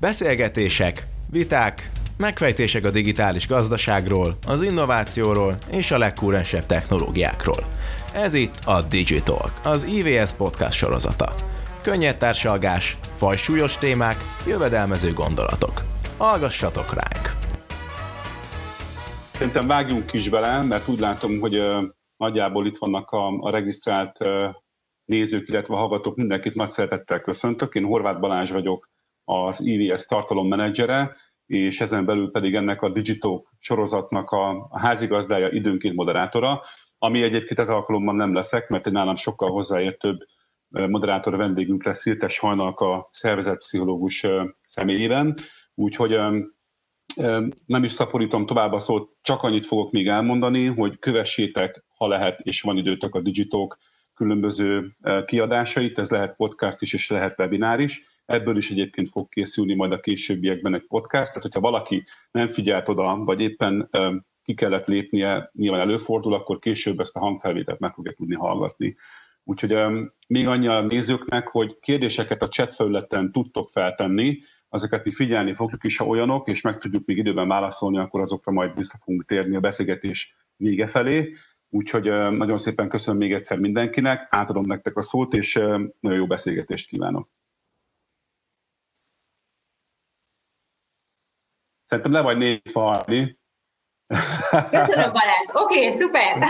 Beszélgetések, viták, megfejtések a digitális gazdaságról, az innovációról és a legkúrensebb technológiákról. Ez itt a Digitalk, az IVS podcast sorozata. Könnyed társalgás, fajsúlyos témák, jövedelmező gondolatok. Hallgassatok ránk! Szerintem vágjunk is bele, mert úgy látom, hogy uh, nagyjából itt vannak a, a regisztrált uh, nézők, illetve hallgatók, mindenkit nagy szeretettel köszöntök. Én Horváth Balázs vagyok, az IVS tartalommenedzsere, és ezen belül pedig ennek a Digital sorozatnak a, házigazdája, időnként moderátora, ami egyébként ez alkalommal nem leszek, mert egy nálam sokkal hozzáértőbb moderátor vendégünk lesz Sziltes Hajnalka szervezetpszichológus személyében, úgyhogy nem is szaporítom tovább a szót, csak annyit fogok még elmondani, hogy kövessétek, ha lehet, és van időtök a Digitalk különböző kiadásait, ez lehet podcast is, és lehet webinár is, Ebből is egyébként fog készülni majd a későbbiekben egy podcast, tehát hogyha valaki nem figyelt oda, vagy éppen ki kellett lépnie, nyilván előfordul, akkor később ezt a hangfelvételt meg fogja tudni hallgatni. Úgyhogy még annyi a nézőknek, hogy kérdéseket a chat felületen tudtok feltenni, azokat mi figyelni fogjuk is, ha olyanok, és meg tudjuk még időben válaszolni, akkor azokra majd vissza fogunk térni a beszélgetés vége felé. Úgyhogy nagyon szépen köszönöm még egyszer mindenkinek, átadom nektek a szót, és nagyon jó beszélgetést kívánok. Szerintem le vagy négy falni. Köszönöm Balázs. Oké, okay, szuper.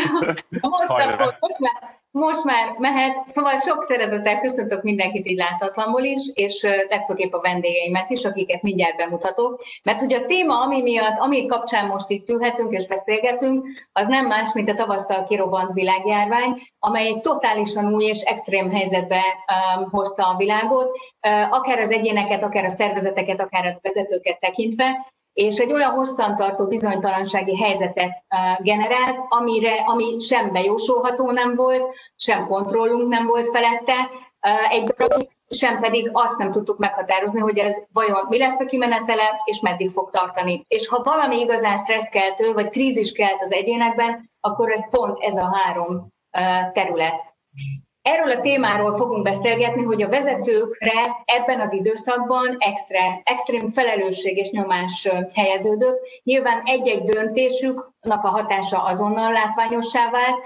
Most, akkor, most, már, most már mehet. Szóval sok szeretettel köszöntök mindenkit így látatlanból is, és legfőképp a vendégeimet is, akiket mindjárt bemutatok. Mert ugye a téma, ami miatt, ami kapcsán most itt ülhetünk és beszélgetünk, az nem más, mint a tavasztal kirobbant világjárvány, amely egy totálisan új és extrém helyzetbe um, hozta a világot, uh, akár az egyéneket, akár a szervezeteket, akár a vezetőket tekintve, és egy olyan hosszantartó bizonytalansági helyzetet generált, amire, ami sem bejósolható nem volt, sem kontrollunk nem volt felette, egy darabig, sem pedig azt nem tudtuk meghatározni, hogy ez vajon mi lesz a kimenetele, és meddig fog tartani. És ha valami igazán stresszkeltő, vagy krízis kelt az egyénekben, akkor ez pont ez a három terület. Erről a témáról fogunk beszélgetni, hogy a vezetőkre ebben az időszakban extra, extrém felelősség és nyomás helyeződött. Nyilván egy-egy döntésüknek a hatása azonnal látványossá vált,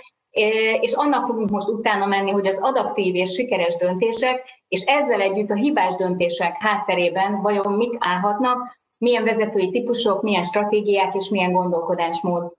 és annak fogunk most utána menni, hogy az adaptív és sikeres döntések, és ezzel együtt a hibás döntések hátterében vajon mik állhatnak, milyen vezetői típusok, milyen stratégiák és milyen gondolkodásmód.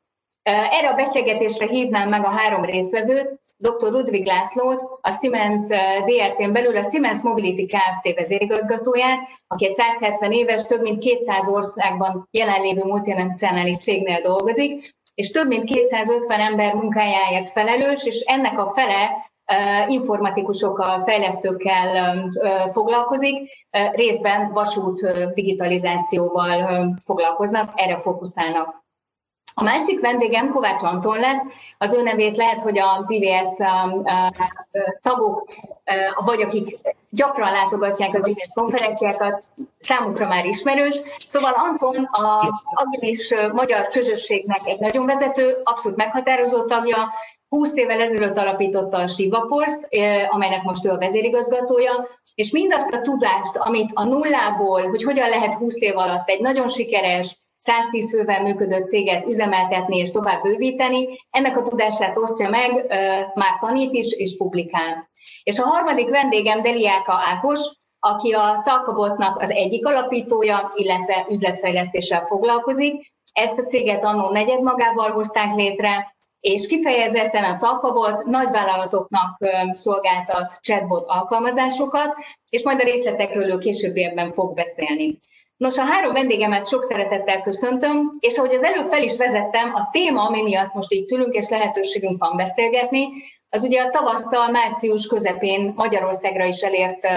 Erre a beszélgetésre hívnám meg a három résztvevőt, dr. Ludwig Lászlót, a Siemens ZRT-n belül a Siemens Mobility Kft. vezérigazgatóját, aki egy 170 éves, több mint 200 országban jelenlévő multinacionális cégnél dolgozik, és több mint 250 ember munkájáért felelős, és ennek a fele informatikusokkal, fejlesztőkkel foglalkozik, részben vasút digitalizációval foglalkoznak, erre fókuszálnak. A másik vendégem Kovács Anton lesz, az ő nevét lehet, hogy az IVS um, uh, tagok, uh, vagy akik gyakran látogatják az IVS konferenciákat, számukra már ismerős. Szóval Anton a agilis magyar közösségnek egy nagyon vezető, abszolút meghatározó tagja, 20 évvel ezelőtt alapította a Shiva Force-t, amelynek most ő a vezérigazgatója, és mindazt a tudást, amit a nullából, hogy hogyan lehet 20 év alatt egy nagyon sikeres, 110 fővel működő céget üzemeltetni és tovább bővíteni, ennek a tudását osztja meg, már tanít is és publikál. És a harmadik vendégem Deliáka Ákos, aki a Talkabotnak az egyik alapítója, illetve üzletfejlesztéssel foglalkozik. Ezt a céget annó negyed magával hozták létre, és kifejezetten a Talkabot nagyvállalatoknak szolgáltat chatbot alkalmazásokat, és majd a részletekről ő későbbiekben fog beszélni. Nos, a három vendégemet sok szeretettel köszöntöm, és ahogy az előbb fel is vezettem, a téma, ami miatt most itt ülünk, és lehetőségünk van beszélgetni, az ugye a tavasszal, március közepén Magyarországra is elért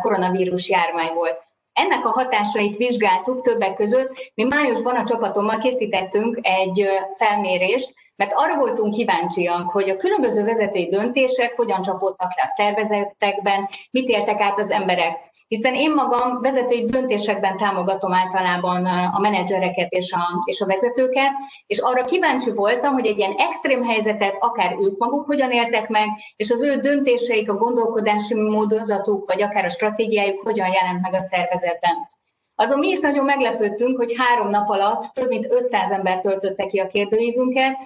koronavírus járvány volt. Ennek a hatásait vizsgáltuk többek között. Mi májusban a csapatommal készítettünk egy felmérést, mert arra voltunk kíváncsiak, hogy a különböző vezetői döntések hogyan csapódtak le a szervezetekben, mit éltek át az emberek. Hiszen én magam vezetői döntésekben támogatom általában a menedzsereket és a, és a vezetőket, és arra kíváncsi voltam, hogy egy ilyen extrém helyzetet akár ők maguk hogyan éltek meg, és az ő döntéseik, a gondolkodási módozatuk, vagy akár a stratégiájuk hogyan jelent meg a szervezetben. Azon mi is nagyon meglepődtünk, hogy három nap alatt több mint 500 ember töltötte ki a kérdőívünket,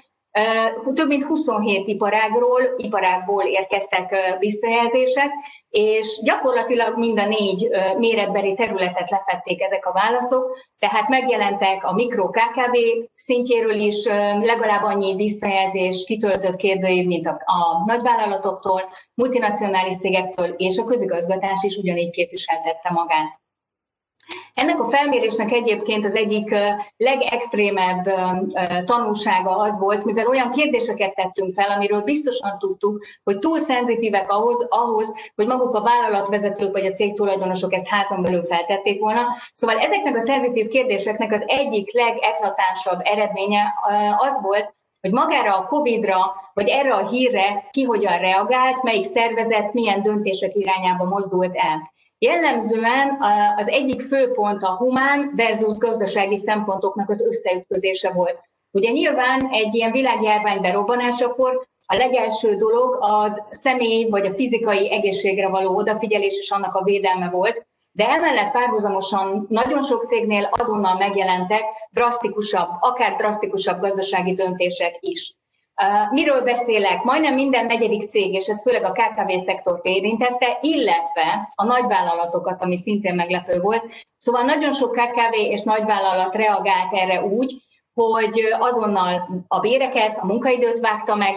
több mint 27 iparágról, iparágból érkeztek visszajelzések, és gyakorlatilag mind a négy méretbeli területet lefették ezek a válaszok, tehát megjelentek a mikro KKV szintjéről is legalább annyi visszajelzés kitöltött kérdőív, mint a, a nagyvállalatoktól, multinacionális cégektől, és a közigazgatás is ugyanígy képviseltette magát. Ennek a felmérésnek egyébként az egyik legextrémebb tanulsága az volt, mivel olyan kérdéseket tettünk fel, amiről biztosan tudtuk, hogy túl szenzitívek ahhoz, ahhoz hogy maguk a vállalatvezetők vagy a cégtulajdonosok ezt házon belül feltették volna. Szóval ezeknek a szenzitív kérdéseknek az egyik legeklatánsabb eredménye az volt, hogy magára a COVID-ra, vagy erre a hírre ki hogyan reagált, melyik szervezet milyen döntések irányába mozdult el. Jellemzően az egyik főpont a humán versus gazdasági szempontoknak az összeütközése volt. Ugye nyilván egy ilyen világjárvány berobbanásakor a legelső dolog az személy vagy a fizikai egészségre való odafigyelés és annak a védelme volt, de emellett párhuzamosan nagyon sok cégnél azonnal megjelentek drasztikusabb, akár drasztikusabb gazdasági döntések is. Miről beszélek? Majdnem minden negyedik cég, és ez főleg a KKV szektort érintette, illetve a nagyvállalatokat, ami szintén meglepő volt. Szóval nagyon sok KKV és nagyvállalat reagált erre úgy, hogy azonnal a béreket, a munkaidőt vágta meg,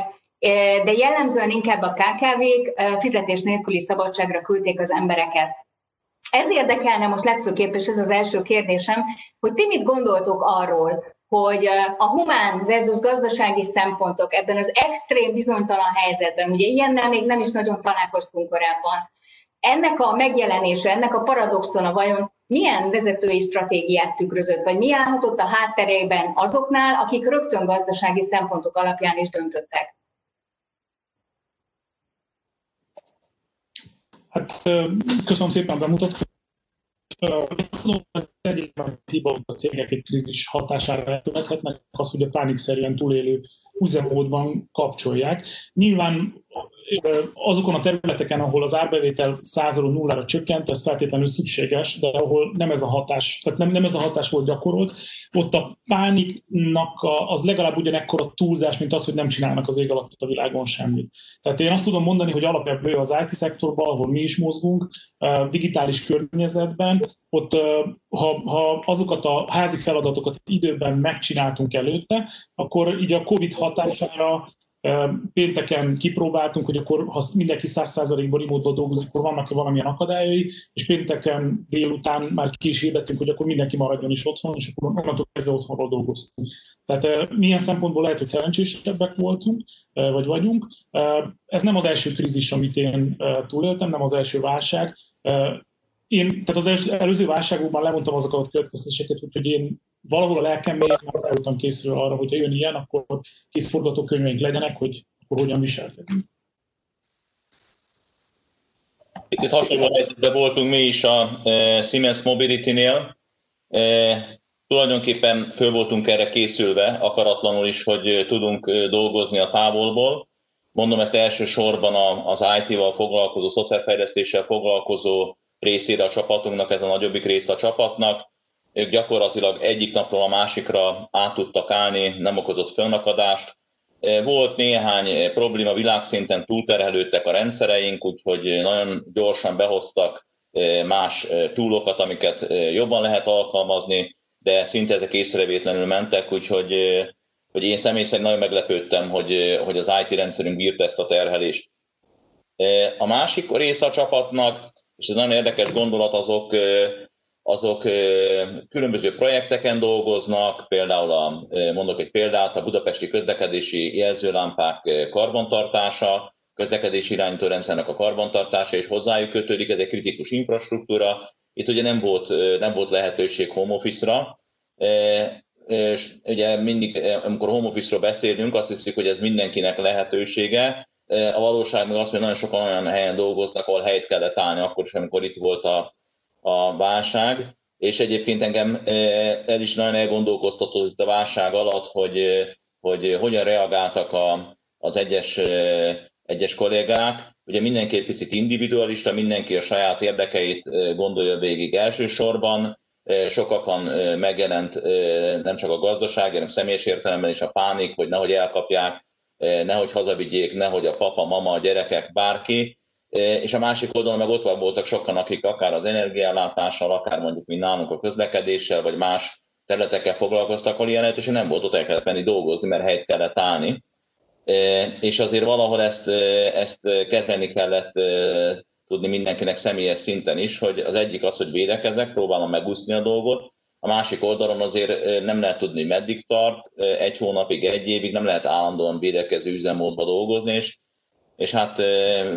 de jellemzően inkább a KKV-k fizetés nélküli szabadságra küldték az embereket. Ez érdekelne most legfőképp, és ez az első kérdésem, hogy ti mit gondoltok arról, hogy a humán versus gazdasági szempontok ebben az extrém bizonytalan helyzetben, ugye ilyennel még nem is nagyon találkoztunk korábban, ennek a megjelenése, ennek a paradoxona vajon milyen vezetői stratégiát tükrözött, vagy mi állhatott a hátterében azoknál, akik rögtön gazdasági szempontok alapján is döntöttek? Hát köszönöm szépen a bemutatót egyik hiba a cégek egy krízis hatására elkövethetnek, az, hogy a pánikszerűen túlélő üzemmódban kapcsolják. Nyilván azokon a területeken, ahol az árbevétel százaló nullára csökkent, ez feltétlenül szükséges, de ahol nem ez a hatás, tehát nem, nem ez a hatás volt gyakorolt, ott a pániknak a, az legalább ugyanekkor a túlzás, mint az, hogy nem csinálnak az ég alatt a világon semmit. Tehát én azt tudom mondani, hogy alapvetően az IT szektorban, ahol mi is mozgunk, digitális környezetben, ott ha, ha azokat a házi feladatokat időben megcsináltunk előtte, akkor így a COVID hatására Pénteken kipróbáltunk, hogy akkor ha mindenki 100%-ban remote dolgozik, akkor vannak-e valamilyen akadályai, és pénteken délután már ki is hirdettünk, hogy akkor mindenki maradjon is otthon, és akkor onnantól kezdve otthonról dolgoztunk. Tehát milyen szempontból lehet, hogy szerencsésebbek voltunk, vagy vagyunk. Ez nem az első krízis, amit én túléltem, nem az első válság. Én, tehát az előző válságokban levontam azokat a következtetéseket, hogy én valahol a lelkem mélyén már voltam készül arra, hogy jön ilyen, akkor kész forgatókönyveink legyenek, hogy akkor hogyan viselkedünk. Itt hasonló helyzetben voltunk mi is a e, Siemens Mobility-nél. E, tulajdonképpen föl voltunk erre készülve, akaratlanul is, hogy tudunk e, dolgozni a távolból. Mondom ezt elsősorban az IT-val foglalkozó, szoftverfejlesztéssel foglalkozó részére a csapatunknak, ez a nagyobbik része a csapatnak ők gyakorlatilag egyik napról a másikra át tudtak állni, nem okozott fölnakadást. E, volt néhány e, probléma világszinten, túlterhelődtek a rendszereink, úgyhogy nagyon gyorsan behoztak e, más túlokat, amiket jobban lehet alkalmazni, de szinte ezek észrevétlenül mentek, úgyhogy hogy én személy szerint nagyon meglepődtem, hogy, hogy az IT rendszerünk bírta ezt a terhelést. A másik része a csapatnak, és ez nagyon érdekes gondolat, azok azok különböző projekteken dolgoznak, például a, mondok egy példát, a budapesti közlekedési jelzőlámpák karbantartása, közlekedési irányítórendszernek a karbantartása, és hozzájuk kötődik, ez egy kritikus infrastruktúra. Itt ugye nem volt, nem volt lehetőség home office-ra. és ugye mindig, amikor home office-ról beszélünk, azt hiszik, hogy ez mindenkinek lehetősége. A valóság meg azt, hogy nagyon sokan olyan helyen dolgoznak, ahol helyt kellett állni, akkor is, amikor itt volt a, a válság. És egyébként engem ez is nagyon elgondolkoztatott itt a válság alatt, hogy, hogy hogyan reagáltak a, az egyes, egyes kollégák. Ugye mindenki egy picit individualista, mindenki a saját érdekeit gondolja végig elsősorban, sokakon megjelent nem csak a gazdaság, hanem személyes értelemben is a pánik, hogy nehogy elkapják, nehogy hazavigyék, nehogy a papa, mama, a gyerekek, bárki. És a másik oldalon meg ott voltak sokan, akik akár az energiállátással, akár mondjuk mint nálunk a közlekedéssel, vagy más területekkel foglalkoztak, ahol ilyen lehetőség nem volt, ott el kellett menni dolgozni, mert helyt kellett állni. És azért valahol ezt, ezt kezelni kellett tudni mindenkinek személyes szinten is, hogy az egyik az, hogy védekezek, próbálom megúszni a dolgot, a másik oldalon azért nem lehet tudni, meddig tart, egy hónapig, egy évig nem lehet állandóan védekező üzemmódba dolgozni, és, és hát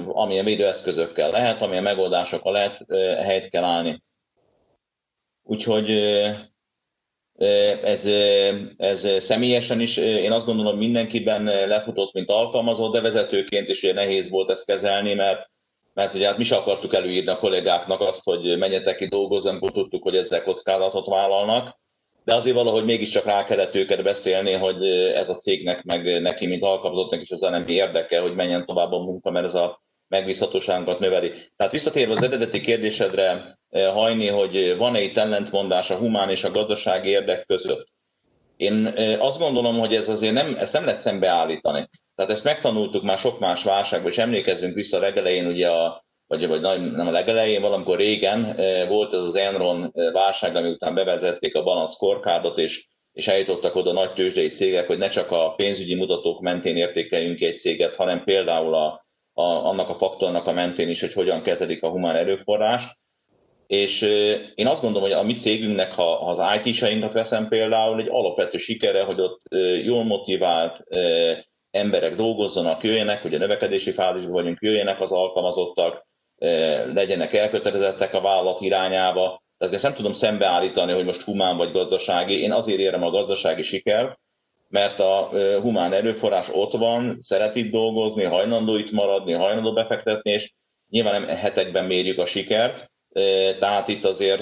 amilyen védőeszközökkel lehet, amilyen megoldásokkal lehet, helyt kell állni. Úgyhogy ez, ez személyesen is, én azt gondolom mindenkiben lefutott, mint alkalmazott, de vezetőként is ugye nehéz volt ezt kezelni, mert mert ugye hát mi is akartuk előírni a kollégáknak azt, hogy menjetek ki dolgozni, tudtuk, hogy ezzel kockázatot vállalnak, de azért valahogy mégiscsak rá kellett őket beszélni, hogy ez a cégnek, meg neki, mint alkalmazottnak is az nem érdeke, hogy menjen tovább a munka, mert ez a megbízhatóságunkat növeli. Tehát visszatérve az eredeti kérdésedre hajni, hogy van-e itt ellentmondás a humán és a gazdasági érdek között. Én azt gondolom, hogy ez azért nem, ezt nem lehet szembeállítani. Tehát ezt megtanultuk már sok más válságban, és emlékezzünk vissza a legelején, ugye a, vagy, vagy nem a legelején, valamikor régen eh, volt ez az Enron eh, válság, ami után bevezették a balance scorecardot, és, és eljutottak oda nagy tőzsdei cégek, hogy ne csak a pénzügyi mutatók mentén értékeljünk egy céget, hanem például a, a, annak a faktornak a mentén is, hogy hogyan kezelik a humán erőforrást. És eh, én azt gondolom, hogy a mi cégünknek, ha, ha az IT-sainkat veszem például, egy alapvető sikere, hogy ott jól motivált, emberek dolgozzanak, jöjjenek, hogy a növekedési fázisban vagyunk, jöjjenek az alkalmazottak, legyenek elkötelezettek a vállalat irányába. Tehát ezt nem tudom szembeállítani, hogy most humán vagy gazdasági. Én azért érem a gazdasági sikert, mert a humán erőforrás ott van, szeret itt dolgozni, hajlandó itt maradni, hajlandó befektetni, és nyilván nem hetekben mérjük a sikert, eh, tehát itt azért,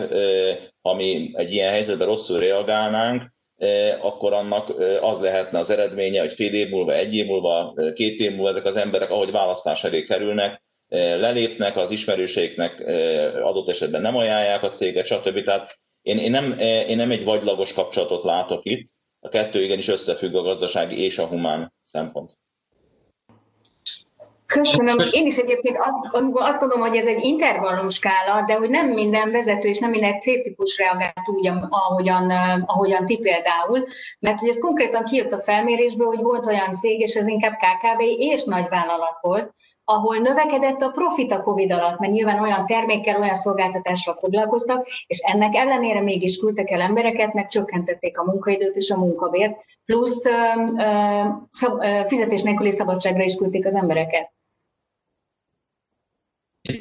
ha mi egy ilyen helyzetben rosszul reagálnánk, akkor annak az lehetne az eredménye, hogy fél év múlva, egy év múlva, két év múlva ezek az emberek, ahogy választás elé kerülnek, lelépnek, az ismerőseiknek adott esetben nem ajánlják a céget, stb. Tehát én, én, nem, én nem egy vagylagos kapcsolatot látok itt, a kettő igenis összefügg a gazdasági és a humán szempont. Köszönöm. Én is egyébként azt, azt gondolom, hogy ez egy intervallum skála, de hogy nem minden vezető és nem minden C-típus reagált úgy, ahogyan, ahogyan ti például, mert hogy ez konkrétan kijött a felmérésből, hogy volt olyan cég, és ez inkább KKV és nagyvállalat volt, ahol növekedett a profit a COVID alatt, mert nyilván olyan termékkel, olyan szolgáltatással foglalkoztak, és ennek ellenére mégis küldtek el embereket, meg csökkentették a munkaidőt és a munkabért, plusz ö, ö, szab, ö, fizetés nélküli szabadságra is küldték az embereket.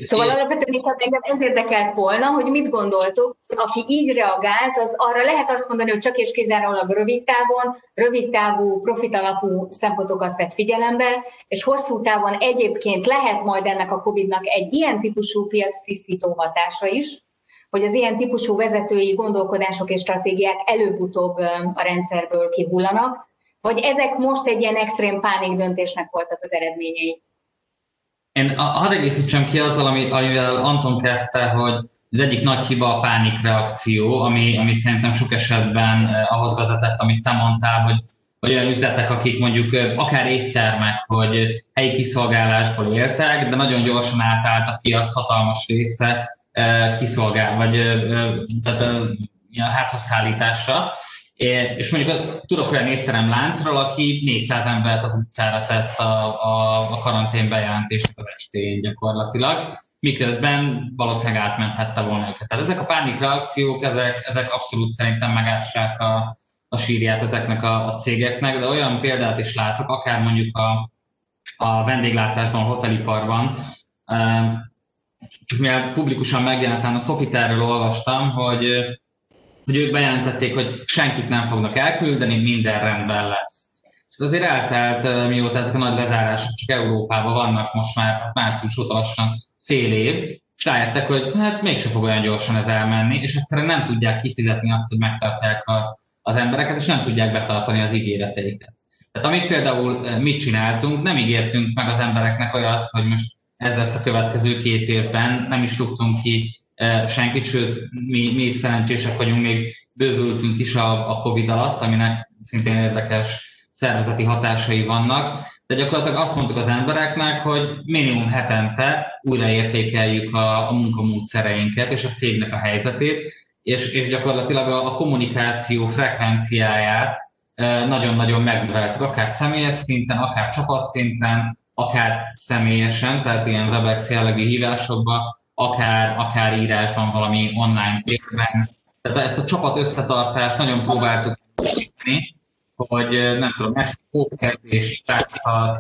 Szóval alapvetően itt engem ez érdekelt volna, hogy mit gondoltok, aki így reagált, az arra lehet azt mondani, hogy csak és kizárólag rövid távon, rövid távú, profit alapú szempontokat vett figyelembe, és hosszú távon egyébként lehet majd ennek a COVID-nak egy ilyen típusú piac tisztító hatása is, hogy az ilyen típusú vezetői gondolkodások és stratégiák előbb-utóbb a rendszerből kihullanak, vagy ezek most egy ilyen extrém pánik döntésnek voltak az eredményei. Én hadd egészítsem ki azzal, amivel Anton kezdte, hogy az egyik nagy hiba a pánikreakció, ami, ami szerintem sok esetben eh, ahhoz vezetett, amit te mondtál, hogy, hogy olyan üzletek, akik mondjuk eh, akár éttermek, hogy helyi kiszolgálásból éltek, de nagyon gyorsan átállt a piac hatalmas része eh, kiszolgál, vagy tehát a házhozszállításra és mondjuk tudok olyan étterem láncról, aki 400 embert az utcára tett a, a, a karantén bejelentésnek az estén gyakorlatilag, miközben valószínűleg átmenthette volna őket. Tehát ezek a pánik reakciók, ezek, ezek abszolút szerintem megássák a, a sírját ezeknek a, a cégeknek, de olyan példát is látok, akár mondjuk a, a vendéglátásban, a hoteliparban, csak mivel publikusan megjelentem, a Sofiterről olvastam, hogy hogy ők bejelentették, hogy senkit nem fognak elküldeni, minden rendben lesz. És azért eltelt, mióta ezek a nagy lezárások csak Európában vannak most már március óta lassan fél év, és rájöttek, hogy hát mégsem fog olyan gyorsan ez elmenni, és egyszerűen nem tudják kifizetni azt, hogy megtartják a, az embereket, és nem tudják betartani az ígéreteiket. Tehát amit például mit csináltunk, nem ígértünk meg az embereknek olyat, hogy most ez lesz a következő két évben, nem is rúgtunk ki senkit, sőt, mi, mi is szerencsések vagyunk, még bővültünk is a, a Covid alatt, aminek szintén érdekes szervezeti hatásai vannak, de gyakorlatilag azt mondtuk az embereknek, hogy minimum hetente újraértékeljük a, a munkamódszereinket és a cégnek a helyzetét, és, és gyakorlatilag a, a kommunikáció frekvenciáját nagyon-nagyon megnöveltük, akár személyes szinten, akár csapatszinten, akár személyesen, tehát ilyen Webex jellegű hívásokban, akár, akár írásban, valami online térben. Tehát ezt a csapat összetartást nagyon próbáltuk segíteni, hogy nem tudom, este pókerés, játszhat,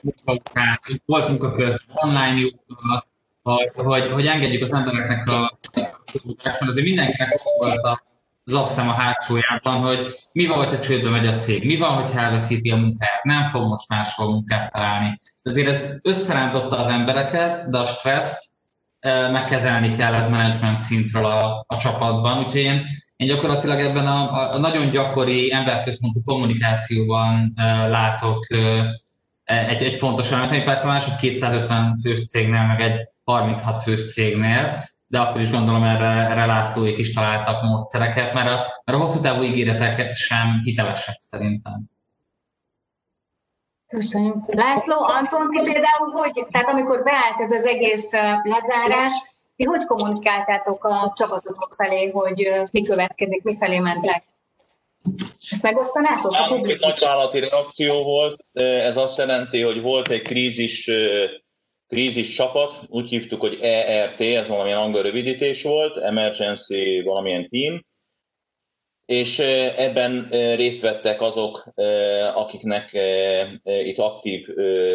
munkaukán, voltunk a közben online jókkal, hogy, hogy, hogy engedjük az embereknek a kapcsolódást, mert azért mindenkinek volt a az abszem a hátsójában, hogy mi van, hogyha csődbe megy a cég, mi van, hogyha elveszíti a munkáját, nem fog most máshol munkát találni. Azért ez összerántotta az embereket, de a stresszt megkezelni kellett menedzsment szintről a, a csapatban, úgyhogy én, én gyakorlatilag ebben a, a nagyon gyakori emberközpontú kommunikációban látok egy, egy fontos elemet, ami persze másod 250 fős cégnél, meg egy 36 fős cégnél, de akkor is gondolom erre, erre Lászlóék is találtak módszereket, mert a, mert a hosszú távú ígéretek sem hitelesek szerintem. Köszönjük. László, Anton, ti például hogy, tehát amikor beállt ez az egész lezárás, ti hogy kommunikáltátok a csapatotok felé, hogy mi következik, mi felé mentek? Ezt megosztanátok? A egy nagyvállalati reakció volt. Ez azt jelenti, hogy volt egy krízis krízis csapat, úgy hívtuk, hogy ERT, ez valamilyen angol rövidítés volt, Emergency valamilyen team, és ebben részt vettek azok, akiknek itt aktív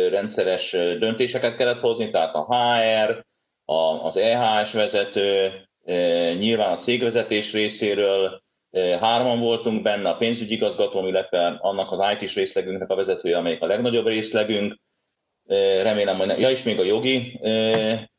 rendszeres döntéseket kellett hozni, tehát a HR, az EHS vezető, nyilván a cégvezetés részéről, hárman voltunk benne, a pénzügyi igazgató, illetve annak az IT-s részlegünknek a vezetője, amelyik a legnagyobb részlegünk, remélem, hogy ne, ja, és még a jogi,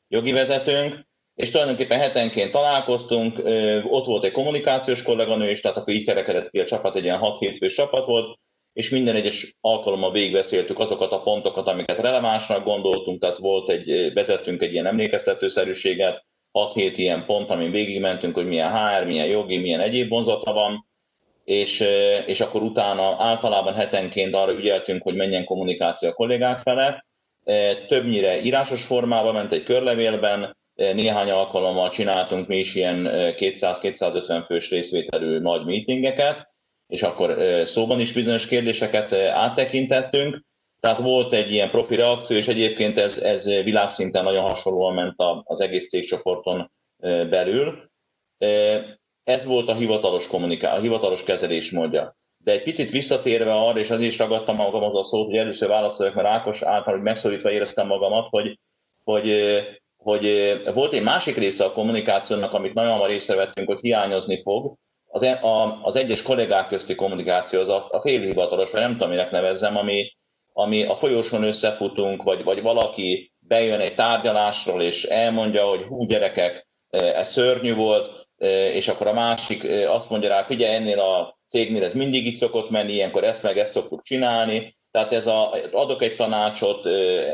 jogi vezetőnk, és tulajdonképpen hetenként találkoztunk, ott volt egy kommunikációs kolléganő is, tehát akkor így kerekedett ki a csapat, egy ilyen 6-7 fős csapat volt, és minden egyes alkalommal végigbeszéltük azokat a pontokat, amiket relevánsnak gondoltunk, tehát volt egy, vezettünk egy ilyen emlékeztetőszerűséget, 6-7 ilyen pont, amin végigmentünk, hogy milyen HR, milyen jogi, milyen egyéb vonzata van, és, és akkor utána általában hetenként arra ügyeltünk, hogy menjen kommunikáció a kollégák fele, többnyire írásos formában ment egy körlevélben, néhány alkalommal csináltunk mi is ilyen 200-250 fős részvételű nagy meetingeket, és akkor szóban is bizonyos kérdéseket áttekintettünk, tehát volt egy ilyen profi reakció, és egyébként ez, ez világszinten nagyon hasonlóan ment az egész cégcsoporton belül. Ez volt a hivatalos kommunikál, a hivatalos kezelés módja. De egy picit visszatérve arra, és azért is ragadtam magam az a szót, hogy először válaszoljak, mert Ákos által, hogy megszólítva éreztem magamat, hogy, hogy, hogy volt egy másik része a kommunikációnak, amit nagyon hamar észrevettünk, hogy hiányozni fog, az, e, a, az egyes kollégák közti kommunikáció, az a, a félhivatalos, vagy nem tudom, minek nevezzem, ami, ami a folyosón összefutunk, vagy, vagy valaki bejön egy tárgyalásról, és elmondja, hogy hú gyerekek, ez szörnyű volt, és akkor a másik azt mondja rá, figyelj, ennél a cégnél ez mindig így szokott menni, ilyenkor ezt meg ezt szoktuk csinálni. Tehát ez a, adok egy tanácsot,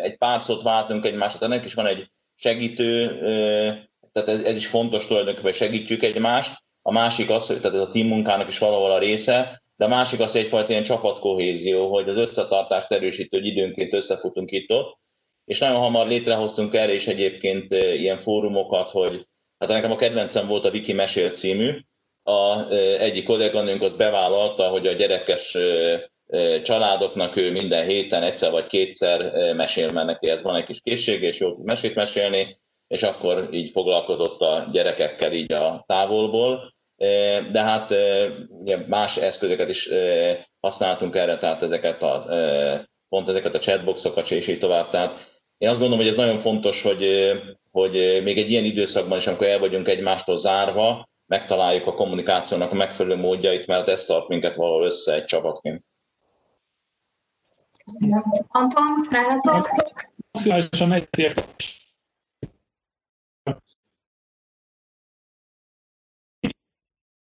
egy pár szót váltunk egymásra, ennek is van egy segítő, tehát ez, ez is fontos tulajdonképpen, hogy segítjük egymást. A másik az, hogy tehát ez a team munkának is valahol a része, de a másik az, hogy egyfajta ilyen csapatkohézió, hogy az összetartást erősítő, hogy időnként összefutunk itt-ott, és nagyon hamar létrehoztunk erre is egyébként ilyen fórumokat, hogy hát nekem a kedvencem volt a Wiki Mesél című, a egyik kolléganőnk az bevállalta, hogy a gyerekes családoknak ő minden héten egyszer vagy kétszer mesél, mert neki ez van egy kis készsége, és jó mesét mesélni, és akkor így foglalkozott a gyerekekkel így a távolból. De hát ugye más eszközöket is használtunk erre, tehát ezeket a, pont ezeket a chatboxokat, és így tovább. Tehát én azt gondolom, hogy ez nagyon fontos, hogy, hogy még egy ilyen időszakban is, amikor el vagyunk egymástól zárva, megtaláljuk a kommunikációnak a megfelelő módjait, mert ez tart minket valahol össze egy csapatként. Anton, nálatok? Maximálisan egyetértek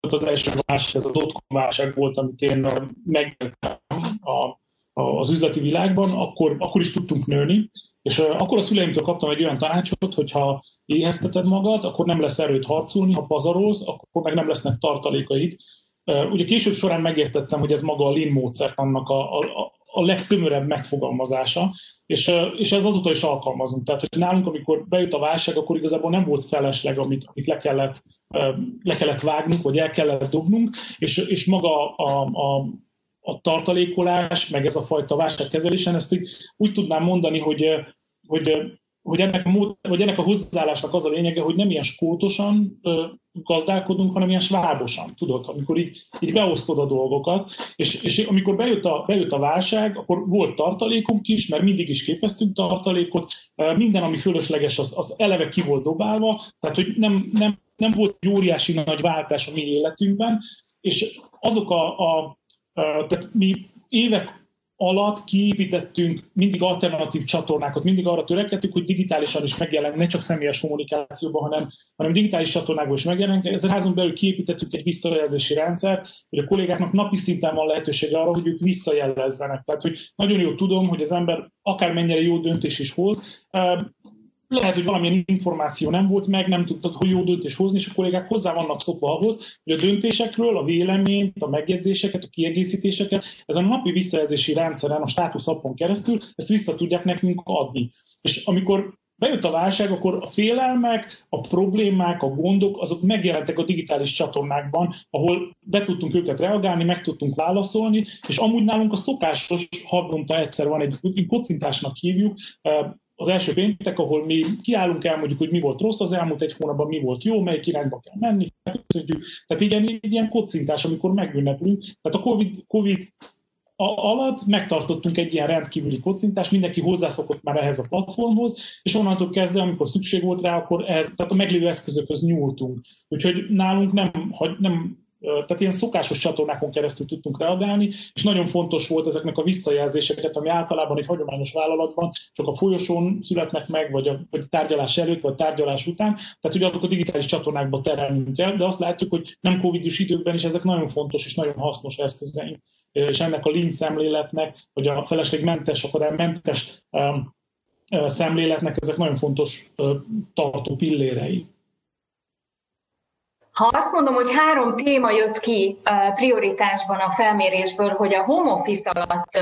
az első válság, ez a dotcom válság volt, amit én megéltem a, az üzleti világban, akkor, akkor is tudtunk nőni, és akkor a szüleimtől kaptam egy olyan tanácsot, hogy ha éhezteted magad, akkor nem lesz erőt harcolni, ha pazarolsz, akkor meg nem lesznek tartalékaid. Ugye később során megértettem, hogy ez maga a Lean módszert annak a, a, a legtömörebb megfogalmazása, és, és ez azóta is alkalmazunk. Tehát, hogy nálunk, amikor bejött a válság, akkor igazából nem volt felesleg, amit, amit le, kellett, le kellett vágnunk, vagy el kellett dobnunk, és, és maga a, a, a tartalékolás, meg ez a fajta válságkezelésen, ezt úgy, úgy tudnám mondani, hogy, hogy hogy ennek, a mód, hogy ennek a hozzáállásnak az a lényege, hogy nem ilyen skótosan gazdálkodunk, hanem ilyen svábosan, tudod, amikor így, így beosztod a dolgokat, és, és amikor bejött a, bejött a válság, akkor volt tartalékunk is, mert mindig is képeztünk tartalékot, minden, ami fölösleges, az, az eleve ki volt dobálva, tehát hogy nem, nem, nem volt egy óriási nagy váltás a mi életünkben, és azok a, a, a tehát mi évek alatt kiépítettünk mindig alternatív csatornákat, mindig arra törekedtük, hogy digitálisan is megjelenünk, ne csak személyes kommunikációban, hanem, hanem digitális csatornákban is megjelenünk. Ezzel házon belül kiépítettük egy visszajelzési rendszert, hogy a kollégáknak napi szinten van lehetősége arra, hogy ők visszajelezzenek. Tehát, hogy nagyon jól tudom, hogy az ember akármennyire jó döntés is hoz, lehet, hogy valamilyen információ nem volt meg, nem tudtad, hogy jó döntés hozni, és a kollégák hozzá vannak szokva ahhoz, hogy a döntésekről, a véleményt, a megjegyzéseket, a kiegészítéseket ezen a napi visszajelzési rendszeren, a státuszapon keresztül ezt vissza tudják nekünk adni. És amikor bejött a válság, akkor a félelmek, a problémák, a gondok, azok megjelentek a digitális csatornákban, ahol be tudtunk őket reagálni, meg tudtunk válaszolni, és amúgy nálunk a szokásos havonta egyszer van egy kocintásnak hívjuk, az első péntek, ahol mi kiállunk, elmondjuk, hogy mi volt rossz az elmúlt egy hónapban, mi volt jó, melyik irányba kell menni, köszönjük. Tehát egy ilyen kocintás, amikor megünneplünk. Tehát a COVID, COVID alatt megtartottunk egy ilyen rendkívüli kocintást, mindenki hozzászokott már ehhez a platformhoz, és onnantól kezdve, amikor szükség volt rá, akkor ehhez, tehát a meglévő eszközökhöz nyúltunk. Úgyhogy nálunk nem, nem tehát ilyen szokásos csatornákon keresztül tudtunk reagálni, és nagyon fontos volt ezeknek a visszajelzéseket, ami általában egy hagyományos vállalatban csak a folyosón születnek meg, vagy a, vagy tárgyalás előtt, vagy a tárgyalás után, tehát hogy azok a digitális csatornákba terelnünk el, de azt látjuk, hogy nem covid időkben is ezek nagyon fontos és nagyon hasznos eszközeink. És ennek a lean szemléletnek, vagy a feleslegmentes, mentes um, szemléletnek ezek nagyon fontos tartó pillérei. Ha azt mondom, hogy három téma jött ki prioritásban a felmérésből, hogy a home office alatt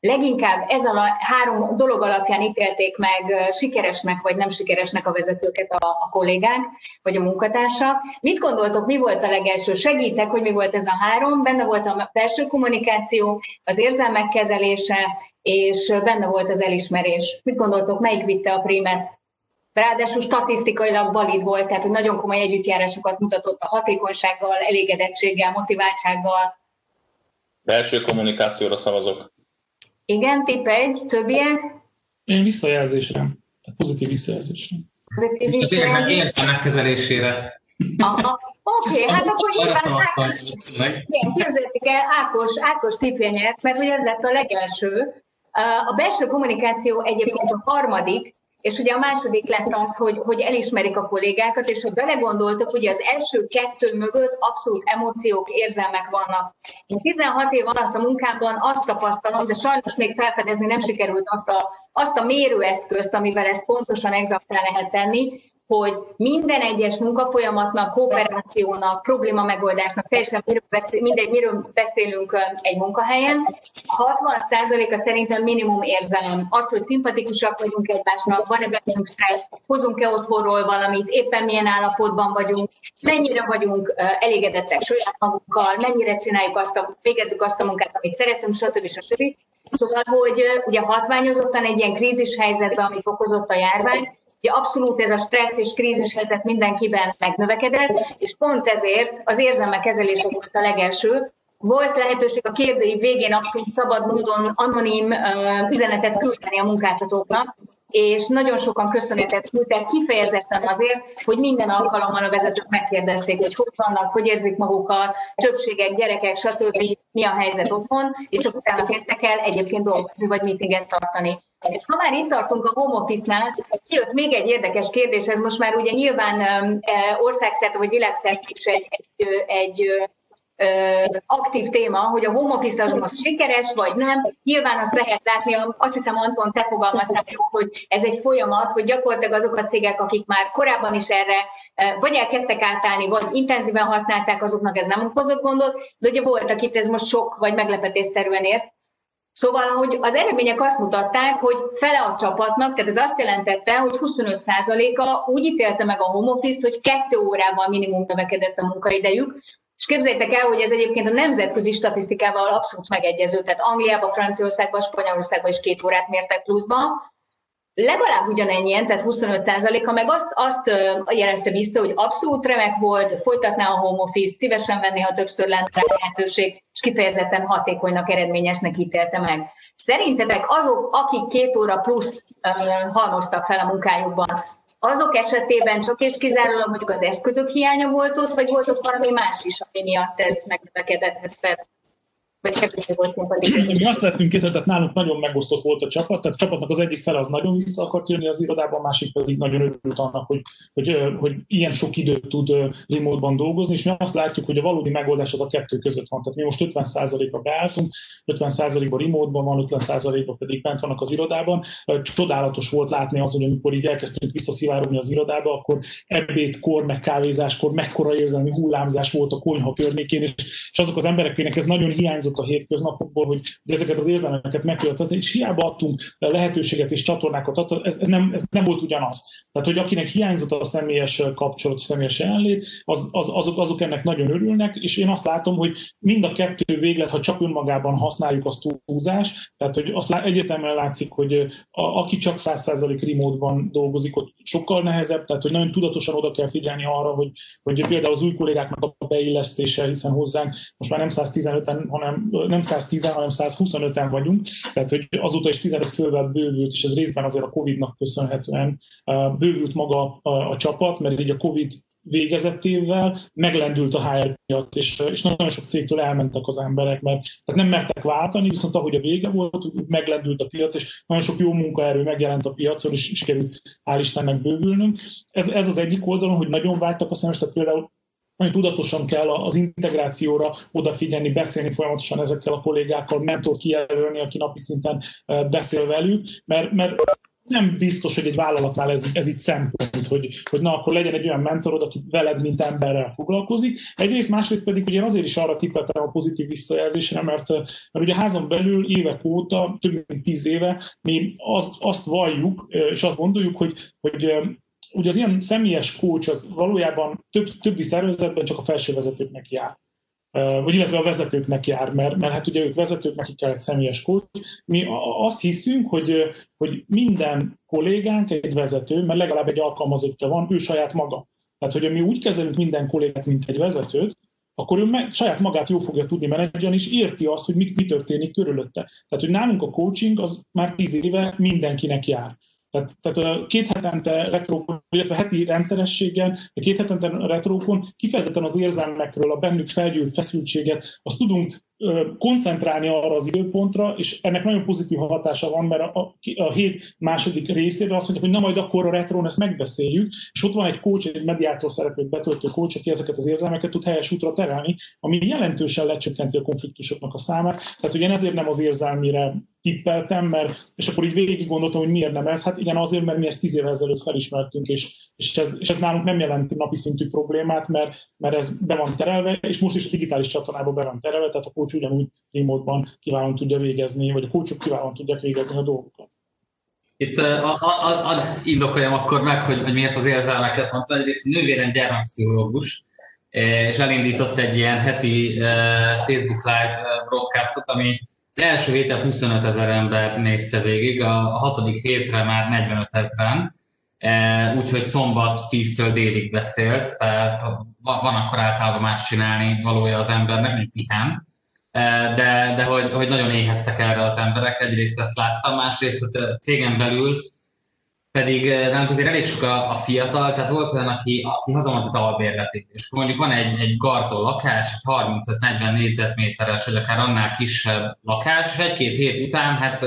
leginkább ez a három dolog alapján ítélték meg sikeresnek vagy nem sikeresnek a vezetőket a, a kollégák vagy a munkatársak. Mit gondoltok, mi volt a legelső? Segítek, hogy mi volt ez a három? Benne volt a belső kommunikáció, az érzelmek kezelése, és benne volt az elismerés. Mit gondoltok, melyik vitte a prímet? Ráadásul statisztikailag valid volt, tehát hogy nagyon komoly együttjárásokat mutatott a hatékonysággal, elégedettséggel, motiváltsággal. Belső kommunikációra szavazok. Igen, tipp egy, többiek? Én visszajelzésre, pozitív visszajelzésre. Pozitív visszajelzésre. Értelmek kezelésére. Aha, oké, okay, hát akkor nyilván igen, képzeljétek el, Ákos, Ákos tippje nyert, mert hogy ez lett a legelső. A belső kommunikáció egyébként a harmadik, és ugye a második lett az, hogy, hogy elismerik a kollégákat, és hogy belegondoltak, hogy az első kettő mögött abszolút emóciók, érzelmek vannak. Én 16 év alatt a munkámban azt tapasztalom, de sajnos még felfedezni nem sikerült azt a, azt a mérőeszközt, amivel ezt pontosan exaktán lehet tenni, hogy minden egyes munkafolyamatnak, kooperációnak, probléma megoldásnak, teljesen miről beszél, mindegy, miről beszélünk egy munkahelyen, 60%-a szerintem minimum érzelem. Az, hogy szimpatikusak vagyunk egymásnak, van-e bennünk stressz, hozunk-e otthonról valamit, éppen milyen állapotban vagyunk, mennyire vagyunk elégedettek saját magunkkal, mennyire csináljuk azt a, végezzük azt a munkát, amit szeretünk, stb. stb. Szóval, hogy ugye hatványozottan egy ilyen krízis helyzetben, amit okozott a járvány, Ugye abszolút ez a stressz és krízis helyzet mindenkiben megnövekedett, és pont ezért az érzelmek kezelése volt a legelső, volt lehetőség a kérdői végén abszolút szabad módon anonim üzenetet küldeni a munkáltatóknak, és nagyon sokan köszönetet küldtek kifejezetten azért, hogy minden alkalommal a vezetők megkérdezték, hogy hogy vannak, hogy érzik magukat, többségek, gyerekek, stb. mi a helyzet otthon, és utána kezdtek el egyébként dolgozni, vagy meetinget tartani. És ha már itt tartunk a home office-nál, kijött még egy érdekes kérdés, ez most már ugye nyilván országszerte vagy világszerte is egy, egy, egy aktív téma, hogy a home office az most sikeres, vagy nem. Nyilván azt lehet látni, azt hiszem Anton, te fogalmaztál, hogy ez egy folyamat, hogy gyakorlatilag azok a cégek, akik már korábban is erre vagy elkezdtek átállni, vagy intenzíven használták, azoknak ez nem okozott gondot, de ugye voltak itt ez most sok vagy meglepetésszerűen ért. Szóval, hogy az eredmények azt mutatták, hogy fele a csapatnak, tehát ez azt jelentette, hogy 25%-a úgy ítélte meg a home office-t, hogy kettő órával minimum növekedett a munkaidejük, és képzeljétek el, hogy ez egyébként a nemzetközi statisztikával abszolút megegyező, tehát Angliában, Franciaországban, Spanyolországban is két órát mértek pluszban, legalább ugyanennyien, tehát 25%-a meg azt, azt jelezte vissza, hogy abszolút remek volt, folytatná a home office, szívesen venné, ha többször lenne lehetőség, kifejezetten hatékonynak, eredményesnek ítélte meg. Szerintetek azok, akik két óra plusz uh, halmoztak fel a munkájukban, azok esetében csak és kizárólag mondjuk az eszközök hiánya volt ott, vagy volt ott valami más is, ami miatt ez megnövekedett? Vagy kevésbé volt szimpatikus. Mi azt lettünk készíteni, tehát nálunk nagyon megosztott volt a csapat, tehát a csapatnak az egyik fel az nagyon vissza akart jönni az irodában, a másik pedig nagyon örült annak, hogy, hogy, hogy ilyen sok időt tud remote dolgozni, és mi azt látjuk, hogy a valódi megoldás az a kettő között van. Tehát mi most 50%-ra beálltunk, 50%-ban remote-ban van, 50%-ban pedig bent vannak az irodában. Csodálatos volt látni az, hogy amikor így elkezdtünk visszaszivárogni az irodába, akkor ebédkor, meg kávézáskor mekkora érzelmi hullámzás volt a konyha környékén, és, és azok az emberek, ez nagyon hiányzott a hétköznapokból, hogy, ezeket az érzelmeket megtölteni, és hiába adtunk lehetőséget és csatornákat, ez, ez, nem, ez nem volt ugyanaz. Tehát, hogy akinek hiányzott a személyes kapcsolat, személyes jelenlét, az, az, azok, azok ennek nagyon örülnek, és én azt látom, hogy mind a kettő véglet, ha csak önmagában használjuk, az túlzás. Tehát, hogy azt egyetemben látszik, hogy a, aki csak 100% remote-ban dolgozik, ott sokkal nehezebb, tehát, hogy nagyon tudatosan oda kell figyelni arra, hogy, hogy például az új kollégáknak a beillesztése, hiszen hozzánk most már nem 115-en, hanem nem 110 hanem 125-en vagyunk, tehát hogy azóta is 15 fővel bővült, és ez részben azért a Covid-nak köszönhetően bővült maga a, a csapat, mert így a Covid végezetével meglendült a HR piac, és, és nagyon sok cégtől elmentek az emberek, mert tehát nem mertek váltani, viszont ahogy a vége volt, meglendült a piac, és nagyon sok jó munkaerő megjelent a piacon, és sikerült hál' Istennek bővülnünk. Ez, ez az egyik oldalon, hogy nagyon váltak a szemes, tehát például nagyon tudatosan kell az integrációra odafigyelni, beszélni folyamatosan ezekkel a kollégákkal, mentor kijelölni, aki napi szinten beszél velük, mert, mert nem biztos, hogy egy vállalatnál ez, ez itt szempont, hogy, hogy na, akkor legyen egy olyan mentorod, aki veled, mint emberrel foglalkozik. Egyrészt, másrészt pedig ugye azért is arra tippeltem a pozitív visszajelzésre, mert, mert ugye házon belül évek óta, több mint tíz éve mi azt, azt valljuk, és azt gondoljuk, hogy, hogy ugye az ilyen személyes coach az valójában több, többi szervezetben csak a felső vezetőknek jár. Vagy illetve a vezetőknek jár, mert, mert hát ugye ők vezetők, nekik kell egy személyes coach. Mi azt hiszünk, hogy, hogy minden kollégánk egy vezető, mert legalább egy alkalmazottja van, ő saját maga. Tehát, hogy mi úgy kezelünk minden kollégát, mint egy vezetőt, akkor ő meg, saját magát jól fogja tudni menedzselni, és érti azt, hogy mi, mi történik körülötte. Tehát, hogy nálunk a coaching az már tíz éve mindenkinek jár. Tehát, tehát két hetente retrókon, illetve heti rendszerességgel, két hetente retrókon kifejezetten az érzelmekről, a bennük felgyűlt feszültséget, azt tudunk koncentrálni arra az időpontra, és ennek nagyon pozitív hatása van, mert a, a hét második részében azt mondják, hogy na majd akkor a retrón ezt megbeszéljük, és ott van egy coach, egy mediátor szerepét betöltő coach, aki ezeket az érzelmeket tud helyes útra terelni, ami jelentősen lecsökkenti a konfliktusoknak a számát. Tehát ugye ezért nem az érzelmire tippeltem, mert, és akkor így végig gondoltam, hogy miért nem ez. Hát igen, azért, mert mi ezt tíz évvel ezelőtt felismertünk, és, és, ez, és ez nálunk nem jelenti napi szintű problémát, mert, mert ez be van terelve, és most is a digitális csatornában be van terelve, tehát a coach ugyanúgy remote-ban kiválóan tudja végezni, vagy a coachok kiválóan tudják végezni a dolgokat. Itt a, a, a, a, indokoljam akkor meg, hogy, hogy miért az érzelmeket mondta. Egyrészt nővérem gyermekpszichológus, és elindított egy ilyen heti Facebook Live broadcastot, ami az első héten 25 ezer ember nézte végig, a hatodik hétre már 45 ezeren, úgyhogy szombat 10-től délig beszélt, tehát van akkor általában más csinálni valója az embernek, mint pihen de, de hogy, hogy nagyon éheztek erre az emberek, egyrészt ezt láttam, másrészt a cégen belül pedig nálunk azért elég sok a, a fiatal, tehát volt olyan, aki, aki hazament az albérletét, és mondjuk van egy, egy garzó lakás, egy 35-40 négyzetméteres, vagy akár annál kisebb lakás, és egy-két hét után, hát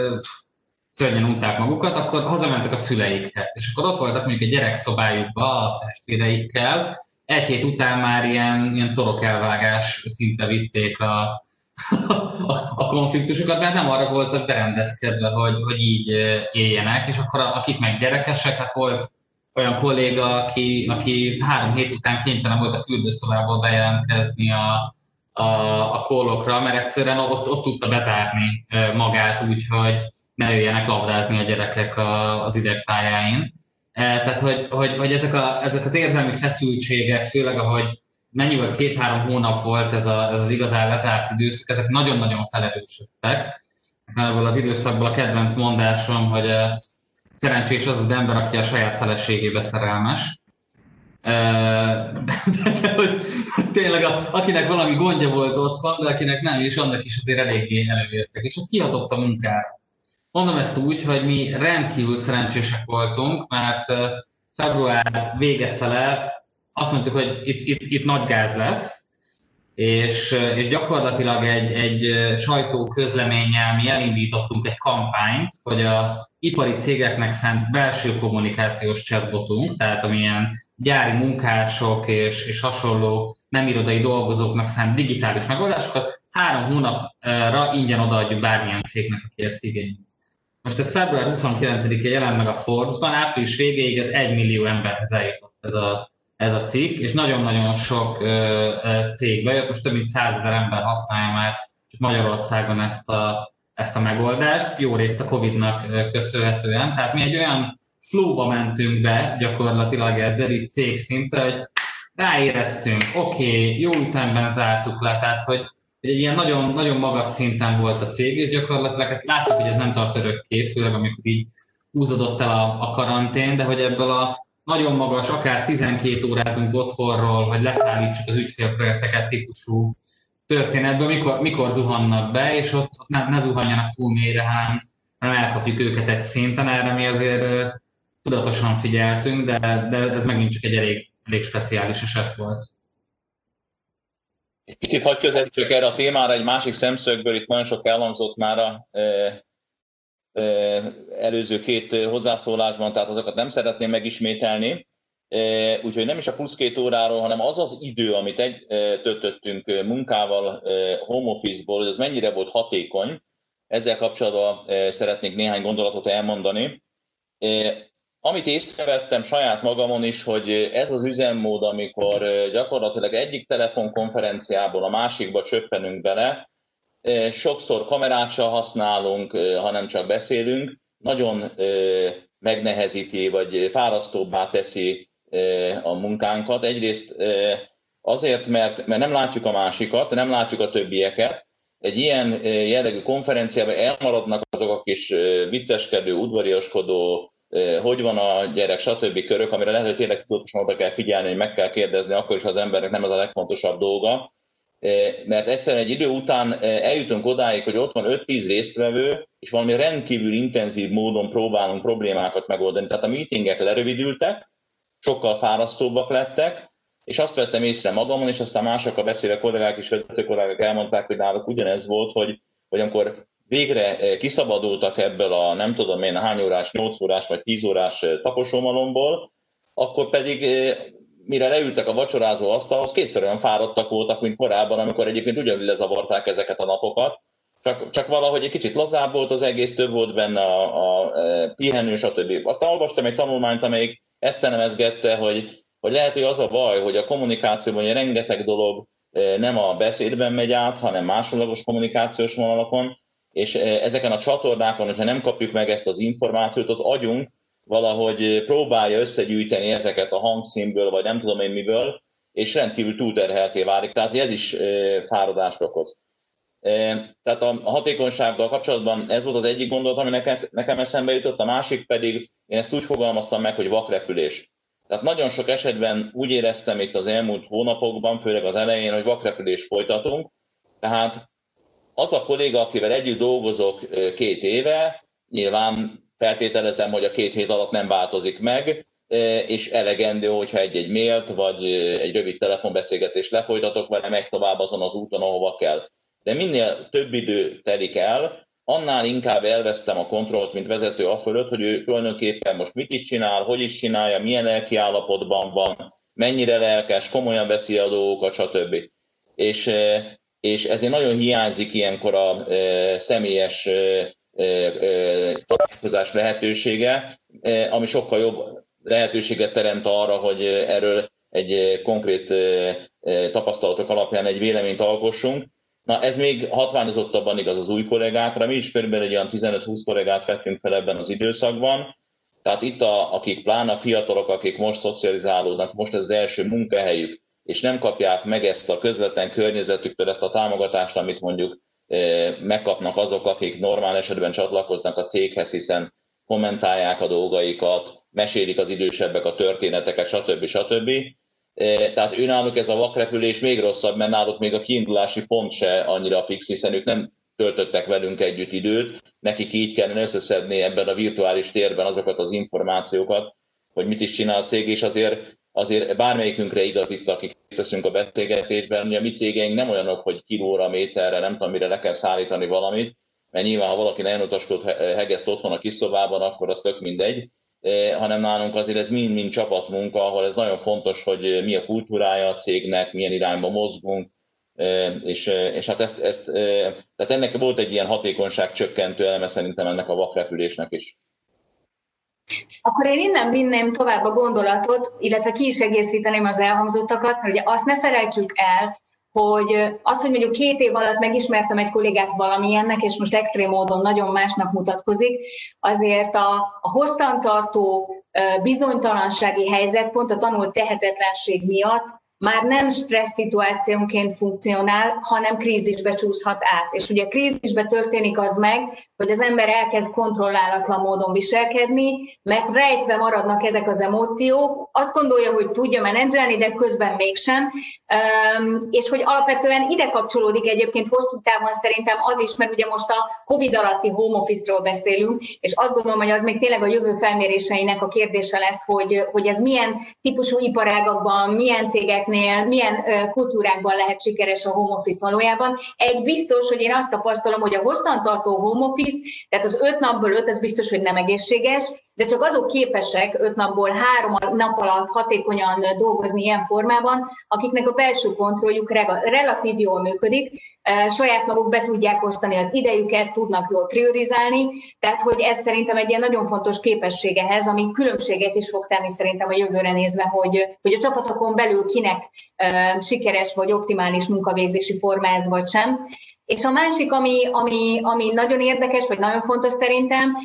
szörnyen unták magukat, akkor hazamentek a szüleikhez. És akkor ott voltak mondjuk egy gyerekszobájukba a testvéreikkel, egy hét után már ilyen, ilyen torok elvágás szinte vitték a, a, a konfliktusokat, mert nem arra voltak berendezkedve, hogy, hogy így éljenek, és akkor akik meg gyerekesek, hát volt olyan kolléga, aki, aki három hét után kénytelen volt a fürdőszobából bejelentkezni a, a, a kólokra, mert egyszerűen ott, ott tudta bezárni magát úgy, hogy ne jöjjenek labdázni a gyerekek az idegpályáin. E, tehát, hogy, hogy, hogy ezek, a, ezek az érzelmi feszültségek, főleg ahogy mennyivel két-három hónap volt ez, a, ez az igazán lezárt időszak, ezek nagyon-nagyon felerősödtek. Ebből az időszakból a kedvenc mondásom, hogy szerencsés az az ember, aki a saját feleségébe szerelmes. De, de, de, hogy tényleg a, akinek valami gondja volt otthon, de akinek nem, és annak is azért eléggé előértek. És ez kihatott a munkára. Mondom ezt úgy, hogy mi rendkívül szerencsések voltunk, mert február vége fele azt mondtuk, hogy itt, itt, itt nagy gáz lesz, és, és gyakorlatilag egy, egy sajtó közleménnyel mi elindítottunk egy kampányt, hogy a ipari cégeknek szánt belső kommunikációs chatbotunk, tehát amilyen gyári munkások és, és hasonló nem irodai dolgozóknak szánt digitális megoldásokat három hónapra ingyen odaadjuk bármilyen cégnek, aki ezt igényli. Most ez február 29-én jelent meg a Forbes-ban, április végéig ez 1 millió emberhez eljutott ez a, ez a cikk, és nagyon-nagyon sok cég bejött, most több mint 100 ezer ember használja már Magyarországon ezt a, ezt a megoldást, jó részt a Covid-nak köszönhetően. Tehát mi egy olyan flóba mentünk be gyakorlatilag ezzel itt cég szinte, hogy ráéreztünk, oké, okay, jó ütemben zártuk le, tehát hogy egy ilyen nagyon, nagyon magas szinten volt a cég, és gyakorlatilag hát láttuk, hogy ez nem tart örökké, főleg amikor így húzódott el a, a karantén, de hogy ebből a nagyon magas, akár 12 órázunk otthonról, hogy leszállítsuk az ügyfélprojekteket típusú történetből, mikor, mikor zuhannak be, és ott, ott ne, ne zuhanjanak túl mélyre, hanem, elkapjuk őket egy szinten, erre mi azért tudatosan figyeltünk, de, de ez megint csak egy elég, elég speciális eset volt. Picit hagyj közelítsük erre a témára egy másik szemszögből, itt nagyon sok elhangzott már a előző két hozzászólásban, tehát azokat nem szeretném megismételni. Úgyhogy nem is a plusz két óráról, hanem az az idő, amit egy, töltöttünk munkával home office-ból, hogy az mennyire volt hatékony, ezzel kapcsolatban szeretnék néhány gondolatot elmondani. Amit észrevettem saját magamon is, hogy ez az üzemmód, amikor gyakorlatilag egyik telefonkonferenciából a másikba csöppenünk bele, sokszor kamerát sem használunk, hanem csak beszélünk, nagyon megnehezíti, vagy fárasztóbbá teszi a munkánkat. Egyrészt azért, mert, mert nem látjuk a másikat, nem látjuk a többieket. Egy ilyen jellegű konferenciában elmaradnak azok a kis vicceskedő, udvariaskodó, hogy van a gyerek, stb. körök, amire lehet, hogy tényleg tudatosan oda kell figyelni, hogy meg kell kérdezni, akkor is, az embernek nem ez a legfontosabb dolga. Mert egyszerűen egy idő után eljutunk odáig, hogy ott van 5-10 résztvevő, és valami rendkívül intenzív módon próbálunk problémákat megoldani. Tehát a meetingek lerövidültek, sokkal fárasztóbbak lettek, és azt vettem észre magamon, és aztán másokkal beszélve kollégák és vezető kollégák elmondták, hogy náluk ugyanez volt, hogy, hogy amikor végre kiszabadultak ebből a nem tudom én hány órás, 8 órás vagy 10 órás taposomalomból, akkor pedig mire leültek a vacsorázó asztalhoz, kétszer olyan fáradtak voltak, mint korábban, amikor egyébként ugyanúgy lezavarták ezeket a napokat, csak, csak valahogy egy kicsit lazább volt az egész, több volt benne a, a pihenő, stb. Aztán olvastam egy tanulmányt, amelyik ezt elemezgette, hogy, hogy lehet, hogy az a baj, hogy a kommunikációban hogy rengeteg dolog nem a beszédben megy át, hanem másodlagos kommunikációs vonalakon, és eh, ezeken a csatornákon, hogyha nem kapjuk meg ezt az információt, az agyunk valahogy próbálja összegyűjteni ezeket a hangszínből, vagy nem tudom én miből, és rendkívül túlterhelté válik, tehát ez is eh, fáradást okoz. Eh, tehát a hatékonysággal kapcsolatban ez volt az egyik gondolat, ami nekem, nekem eszembe jutott, a másik pedig, én ezt úgy fogalmaztam meg, hogy vakrepülés. Tehát nagyon sok esetben úgy éreztem itt az elmúlt hónapokban, főleg az elején, hogy vakrepülés folytatunk, tehát az a kolléga, akivel együtt dolgozok két éve, nyilván feltételezem, hogy a két hét alatt nem változik meg, és elegendő, hogyha egy-egy mailt vagy egy rövid telefonbeszélgetést lefolytatok vele, meg tovább azon az úton, ahova kell. De minél több idő telik el, annál inkább elvesztem a kontrollt, mint vezető a fölött, hogy ő tulajdonképpen most mit is csinál, hogy is csinálja, milyen lelki állapotban van, mennyire lelkes, komolyan veszi a dolgokat, stb. És, és ezért nagyon hiányzik ilyenkor a személyes találkozás lehetősége, ami sokkal jobb lehetőséget teremt arra, hogy erről egy konkrét tapasztalatok alapján egy véleményt alkossunk. Na ez még hatványozottabban igaz az új kollégákra, mi is körülbelül egy olyan 15-20 kollégát vettünk fel ebben az időszakban, tehát itt, a, akik pláne a fiatalok, akik most szocializálódnak, most ez az első munkahelyük, és nem kapják meg ezt a közvetlen környezetüktől, ezt a támogatást, amit mondjuk megkapnak azok, akik normál esetben csatlakoznak a céghez, hiszen kommentálják a dolgaikat, mesélik az idősebbek a történeteket, stb. stb. Tehát őnáluk ez a vakrepülés még rosszabb, mert náluk még a kiindulási pont se annyira fix, hiszen ők nem töltöttek velünk együtt időt, nekik így kellene összeszedni ebben a virtuális térben azokat az információkat, hogy mit is csinál a cég, és azért, azért bármelyikünkre igaz itt, akik részt a beszélgetésben, hogy a mi cégeink nem olyanok, hogy kilóra, méterre, nem tudom, mire le kell szállítani valamit, mert nyilván, ha valaki nagyon utaskodott hegeszt otthon a kis szobában, akkor az tök mindegy, hanem nálunk azért ez mind-mind csapatmunka, ahol ez nagyon fontos, hogy mi a kultúrája a cégnek, milyen irányba mozgunk, és, és hát ezt, ezt, tehát ennek volt egy ilyen hatékonyság csökkentő eleme szerintem ennek a vakrepülésnek is. Akkor én innen vinném tovább a gondolatot, illetve ki is egészíteném az elhangzottakat, ugye azt ne felejtsük el, hogy az, hogy mondjuk két év alatt megismertem egy kollégát valamilyennek, és most extrém módon nagyon másnak mutatkozik, azért a, a hosszantartó bizonytalansági helyzet pont a tanult tehetetlenség miatt már nem stressz szituációnként funkcionál, hanem krízisbe csúszhat át. És ugye krízisbe történik az meg, hogy az ember elkezd kontrollálatlan módon viselkedni, mert rejtve maradnak ezek az emóciók, azt gondolja, hogy tudja menedzselni, de közben mégsem, és hogy alapvetően ide kapcsolódik egyébként hosszú távon szerintem az is, mert ugye most a COVID alatti home office-ról beszélünk, és azt gondolom, hogy az még tényleg a jövő felméréseinek a kérdése lesz, hogy, hogy ez milyen típusú iparágakban, milyen cégeknél, milyen kultúrákban lehet sikeres a home office valójában. Egy biztos, hogy én azt tapasztalom, hogy a hosszantartó home office office, tehát az öt napból öt, az biztos, hogy nem egészséges, de csak azok képesek öt napból három nap alatt hatékonyan dolgozni ilyen formában, akiknek a belső kontrolljuk relatív jól működik, saját maguk be tudják osztani az idejüket, tudnak jól priorizálni, tehát hogy ez szerintem egy ilyen nagyon fontos képesség ehhez, ami különbséget is fog tenni szerintem a jövőre nézve, hogy, hogy a csapatokon belül kinek sikeres vagy optimális munkavégzési forma ez vagy sem. És a másik, ami, ami, ami nagyon érdekes, vagy nagyon fontos szerintem,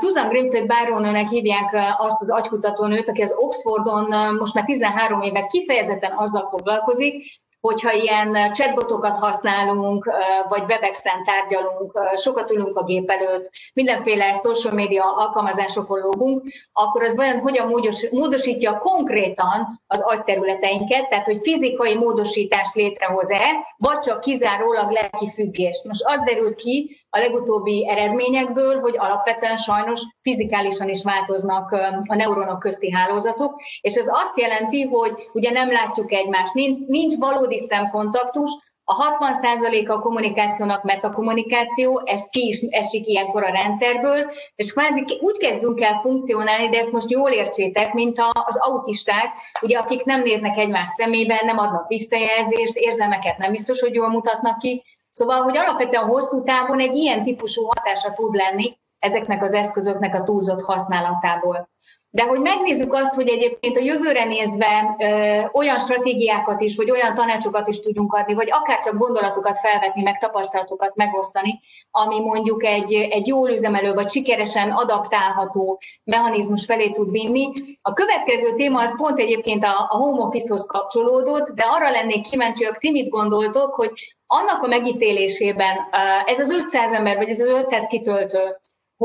Susan Greenfield Baronőnek hívják azt az agykutatónőt, aki az Oxfordon most már 13 éve kifejezetten azzal foglalkozik, hogyha ilyen chatbotokat használunk, vagy Webex-en tárgyalunk, sokat ülünk a gép előtt, mindenféle social media alkalmazásokon logunk, akkor az vajon hogyan módosítja konkrétan az agyterületeinket, tehát hogy fizikai módosítást létrehoz-e, vagy csak kizárólag lelki függést. Most az derült ki, a legutóbbi eredményekből, hogy alapvetően sajnos fizikálisan is változnak a neuronok közti hálózatok, és ez azt jelenti, hogy ugye nem látjuk egymást, nincs, nincs valódi szemkontaktus, a 60% a kommunikációnak metakommunikáció, ez ki is esik ilyenkor a rendszerből, és kvázi úgy kezdünk el funkcionálni, de ezt most jól értsétek, mint az autisták, ugye akik nem néznek egymás szemében, nem adnak visszajelzést, érzelmeket nem biztos, hogy jól mutatnak ki, Szóval, hogy alapvetően hosszú távon egy ilyen típusú hatása tud lenni ezeknek az eszközöknek a túlzott használatából. De hogy megnézzük azt, hogy egyébként a jövőre nézve ö, olyan stratégiákat is, vagy olyan tanácsokat is tudjunk adni, vagy akár csak gondolatokat felvetni, meg tapasztalatokat megosztani, ami mondjuk egy, egy jól üzemelő, vagy sikeresen adaptálható mechanizmus felé tud vinni. A következő téma az pont egyébként a, a home office-hoz kapcsolódott, de arra lennék kíváncsi, hogy ti mit gondoltok, hogy annak a megítélésében ez az 500 ember, vagy ez az 500 kitöltő,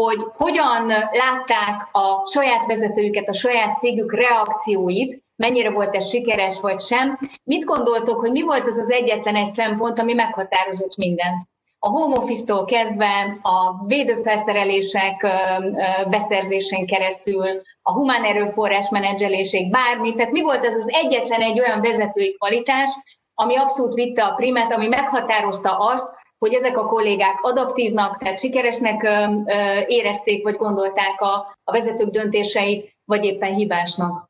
hogy hogyan látták a saját vezetőjüket, a saját cégük reakcióit, mennyire volt ez sikeres vagy sem. Mit gondoltok, hogy mi volt az az egyetlen egy szempont, ami meghatározott mindent? a home office-tól kezdve a védőfelszerelések beszerzésén keresztül, a humán erőforrás menedzseléség, bármi. Tehát mi volt ez az egyetlen egy olyan vezetői kvalitás, ami abszolút vitte a primet, ami meghatározta azt, hogy ezek a kollégák adaptívnak, tehát sikeresnek érezték, vagy gondolták a, a vezetők döntéseit, vagy éppen hibásnak.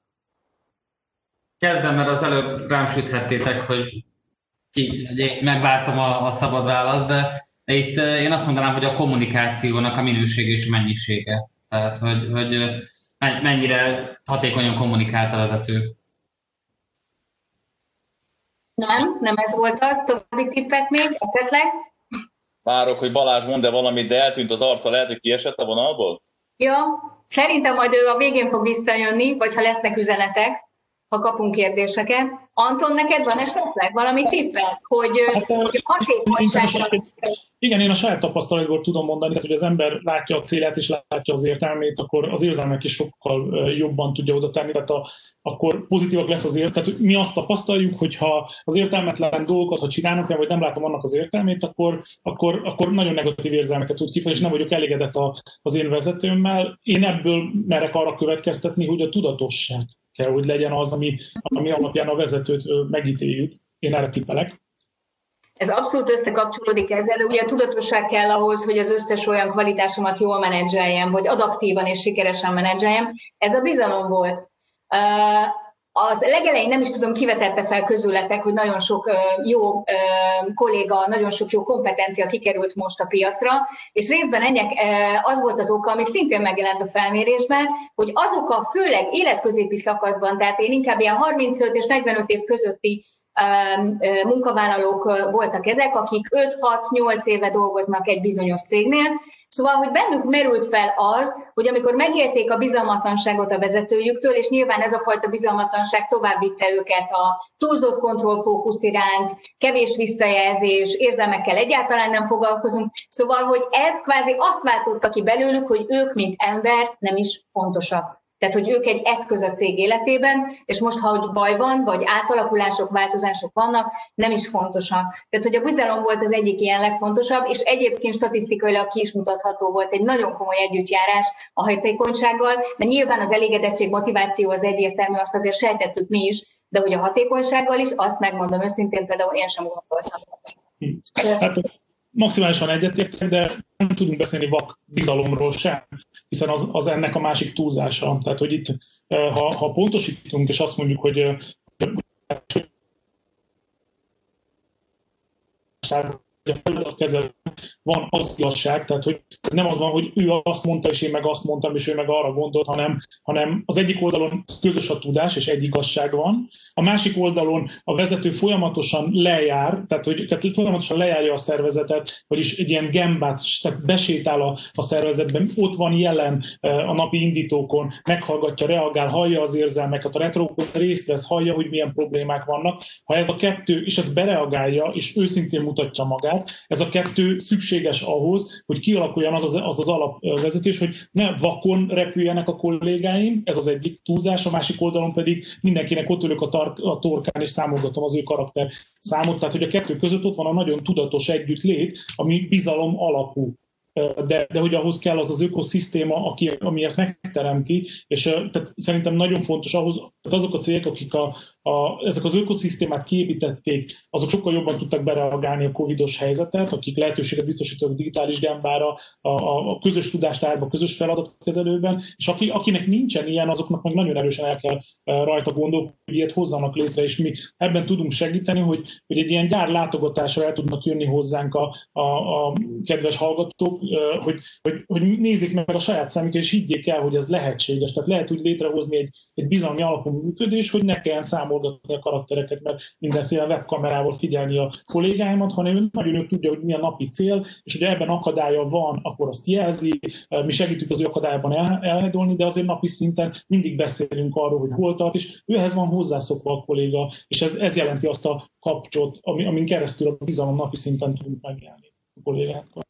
Kezdem, mert az előbb rám süthettétek, hogy ki, megváltam a, a szabad választ, de itt én azt mondanám, hogy a kommunikációnak a minőség és mennyisége. Tehát, hogy, hogy mennyire hatékonyan kommunikált a vezető. Nem, nem ez volt az. További tippek még esetleg? Várok, hogy Balázs mond-e valamit, de eltűnt az arca, lehet, hogy kiesett a vonalból? Ja, szerintem majd ő a végén fog visszajönni, vagy ha lesznek üzenetek ha kapunk kérdéseket. Anton, neked van esetleg valami tippet, hogy, hát, hogy hatékonyság... Igen, én a saját tapasztalatból tudom mondani, tehát, hogy az ember látja a célet és látja az értelmét, akkor az érzelmek is sokkal jobban tudja oda tenni, tehát a, akkor pozitívak lesz az értelmet. Tehát mi azt tapasztaljuk, hogy ha az értelmetlen dolgokat, ha csinálnak, vagy nem látom annak az értelmét, akkor, akkor, akkor nagyon negatív érzelmeket tud kifejezni, és nem vagyok elégedett a, az én vezetőmmel. Én ebből merek arra következtetni, hogy a tudatosság kell, hogy legyen az, ami, ami alapján a vezetőt megítéljük. Én erre tippelek. Ez abszolút összekapcsolódik ezzel, de ugye tudatosság kell ahhoz, hogy az összes olyan kvalitásomat jól menedzseljem, vagy adaptívan és sikeresen menedzseljem. Ez a bizalom volt. Az legelején nem is tudom, kivetette fel közületek, hogy nagyon sok jó kolléga, nagyon sok jó kompetencia kikerült most a piacra, és részben ennek az volt az oka, ami szintén megjelent a felmérésben, hogy azok a főleg életközépi szakaszban, tehát én inkább ilyen 35 és 45 év közötti munkavállalók voltak ezek, akik 5-6-8 éve dolgoznak egy bizonyos cégnél. Szóval, hogy bennük merült fel az, hogy amikor megérték a bizalmatlanságot a vezetőjüktől, és nyilván ez a fajta bizalmatlanság tovább vitte őket a túlzott kontrollfókusz iránt, kevés visszajelzés, érzelmekkel egyáltalán nem foglalkozunk. Szóval, hogy ez kvázi azt váltotta ki belőlük, hogy ők, mint ember, nem is fontosak. Tehát, hogy ők egy eszköz a cég életében, és most, ha hogy baj van, vagy átalakulások, változások vannak, nem is fontosak. Tehát, hogy a bizalom volt az egyik ilyen legfontosabb, és egyébként statisztikailag ki is mutatható volt egy nagyon komoly együttjárás a hatékonysággal, mert nyilván az elégedettség, motiváció az egyértelmű, azt azért sejtettük mi is, de hogy a hatékonysággal is, azt megmondom őszintén, például én sem gondoltam. Hát, maximálisan egyetértek, de nem tudunk beszélni vak bizalomról sem hiszen az, az ennek a másik túlzása. Tehát, hogy itt, ha, ha pontosítunk, és azt mondjuk, hogy a feladatkezelő van az igazság, tehát hogy nem az van, hogy ő azt mondta, és én meg azt mondtam, és ő meg arra gondolt, hanem, hanem az egyik oldalon közös a tudás, és egy igazság van, a másik oldalon a vezető folyamatosan lejár, tehát, hogy, tehát folyamatosan lejárja a szervezetet, vagyis egy ilyen gembát, tehát besétál a, a szervezetben, ott van jelen a napi indítókon, meghallgatja, reagál, hallja az érzelmeket, a retrókon részt vesz, hallja, hogy milyen problémák vannak. Ha ez a kettő, és ez bereagálja, és őszintén mutatja magát, ez a kettő szükséges ahhoz, hogy kialakuljon az az, az, az alapvezetés, hogy ne vakon repüljenek a kollégáim, ez az egyik túlzás, a másik oldalon pedig mindenkinek ott ülök a, tar- a torkán, és számolgatom az ő karakter számot. Tehát, hogy a kettő között ott van a nagyon tudatos együttlét, ami bizalom alapú de, de hogy ahhoz kell az az ökoszisztéma, aki, ami ezt megteremti, és tehát szerintem nagyon fontos ahhoz, tehát azok a cégek, akik a, a, ezek az ökoszisztémát kiépítették, azok sokkal jobban tudtak bereagálni a covidos helyzetet, akik lehetőséget biztosítanak digitális gembára, a, a, a közös tudástárba, a közös feladatkezelőben, és aki, akinek nincsen ilyen, azoknak meg nagyon erősen el kell rajta gondolni, hogy ilyet hozzanak létre, és mi ebben tudunk segíteni, hogy, hogy egy ilyen gyár látogatásra el tudnak jönni hozzánk a, a, a kedves hallgatók, hogy, hogy, hogy nézzék meg a saját számüket, és higgyék el, hogy ez lehetséges. Tehát lehet úgy létrehozni egy, egy bizalmi alapú működés, hogy ne kelljen számolgatni a karaktereket, mert mindenféle webkamerával figyelni a kollégáimat, hanem ő nagyon ő tudja, hogy mi a napi cél, és hogy ebben akadálya van, akkor azt jelzi, mi segítünk az ő akadályban el, elhedolni, de azért napi szinten mindig beszélünk arról, hogy hol tart, és őhez van hozzászokva a kolléga, és ez, ez jelenti azt a kapcsot, ami, amin keresztül a bizalom napi szinten tudunk megjelenni a kollégákkal.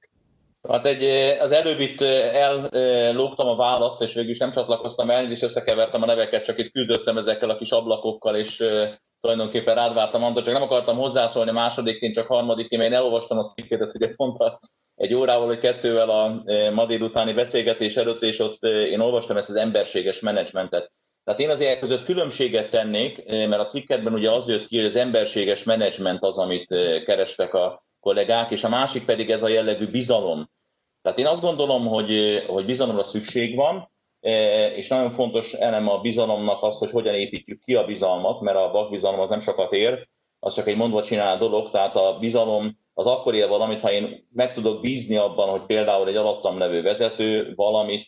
Hát egy, az előbb itt ellógtam a választ, és végül is nem csatlakoztam el, és összekevertem a neveket, csak itt küzdöttem ezekkel a kis ablakokkal, és tulajdonképpen rád vártam, Antal, csak nem akartam hozzászólni másodikként, csak harmadikként, én elolvastam a cikkedet, hogy pont egy órával vagy kettővel a ma délutáni beszélgetés előtt, és ott én olvastam ezt az emberséges menedzsmentet. Tehát én azért között különbséget tennék, mert a cikketben ugye az jött ki, hogy az emberséges menedzsment az, amit kerestek a kollégák, és a másik pedig ez a jellegű bizalom. Tehát én azt gondolom, hogy, hogy bizalomra szükség van, és nagyon fontos elem a bizalomnak az, hogy hogyan építjük ki a bizalmat, mert a vakbizalom az nem sokat ér, az csak egy mondva csinál dolog, tehát a bizalom az akkor él valamit, ha én meg tudok bízni abban, hogy például egy alattam levő vezető valamit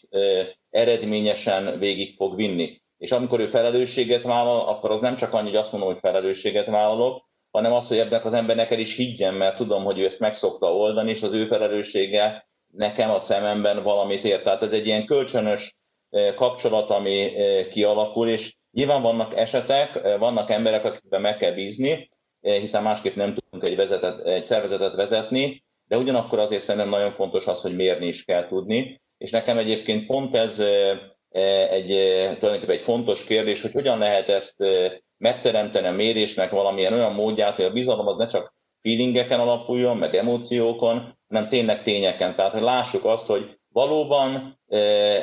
eredményesen végig fog vinni. És amikor ő felelősséget vállal, akkor az nem csak annyi, hogy azt mondom, hogy felelősséget vállalok, hanem az, hogy ebben az embernek el is higgyen, mert tudom, hogy ő ezt meg szokta oldani, és az ő felelőssége nekem a szememben valamit ér. Tehát ez egy ilyen kölcsönös kapcsolat, ami kialakul, és nyilván vannak esetek, vannak emberek, akikben meg kell bízni, hiszen másképp nem tudunk egy, vezetet, egy szervezetet vezetni, de ugyanakkor azért szerintem nagyon fontos az, hogy mérni is kell tudni, és nekem egyébként pont ez egy, tulajdonképpen egy fontos kérdés, hogy hogyan lehet ezt megteremteni a mérésnek valamilyen olyan módját, hogy a bizalom az ne csak feelingeken alapuljon, meg emóciókon, hanem tényleg tényeken. Tehát, hogy lássuk azt, hogy valóban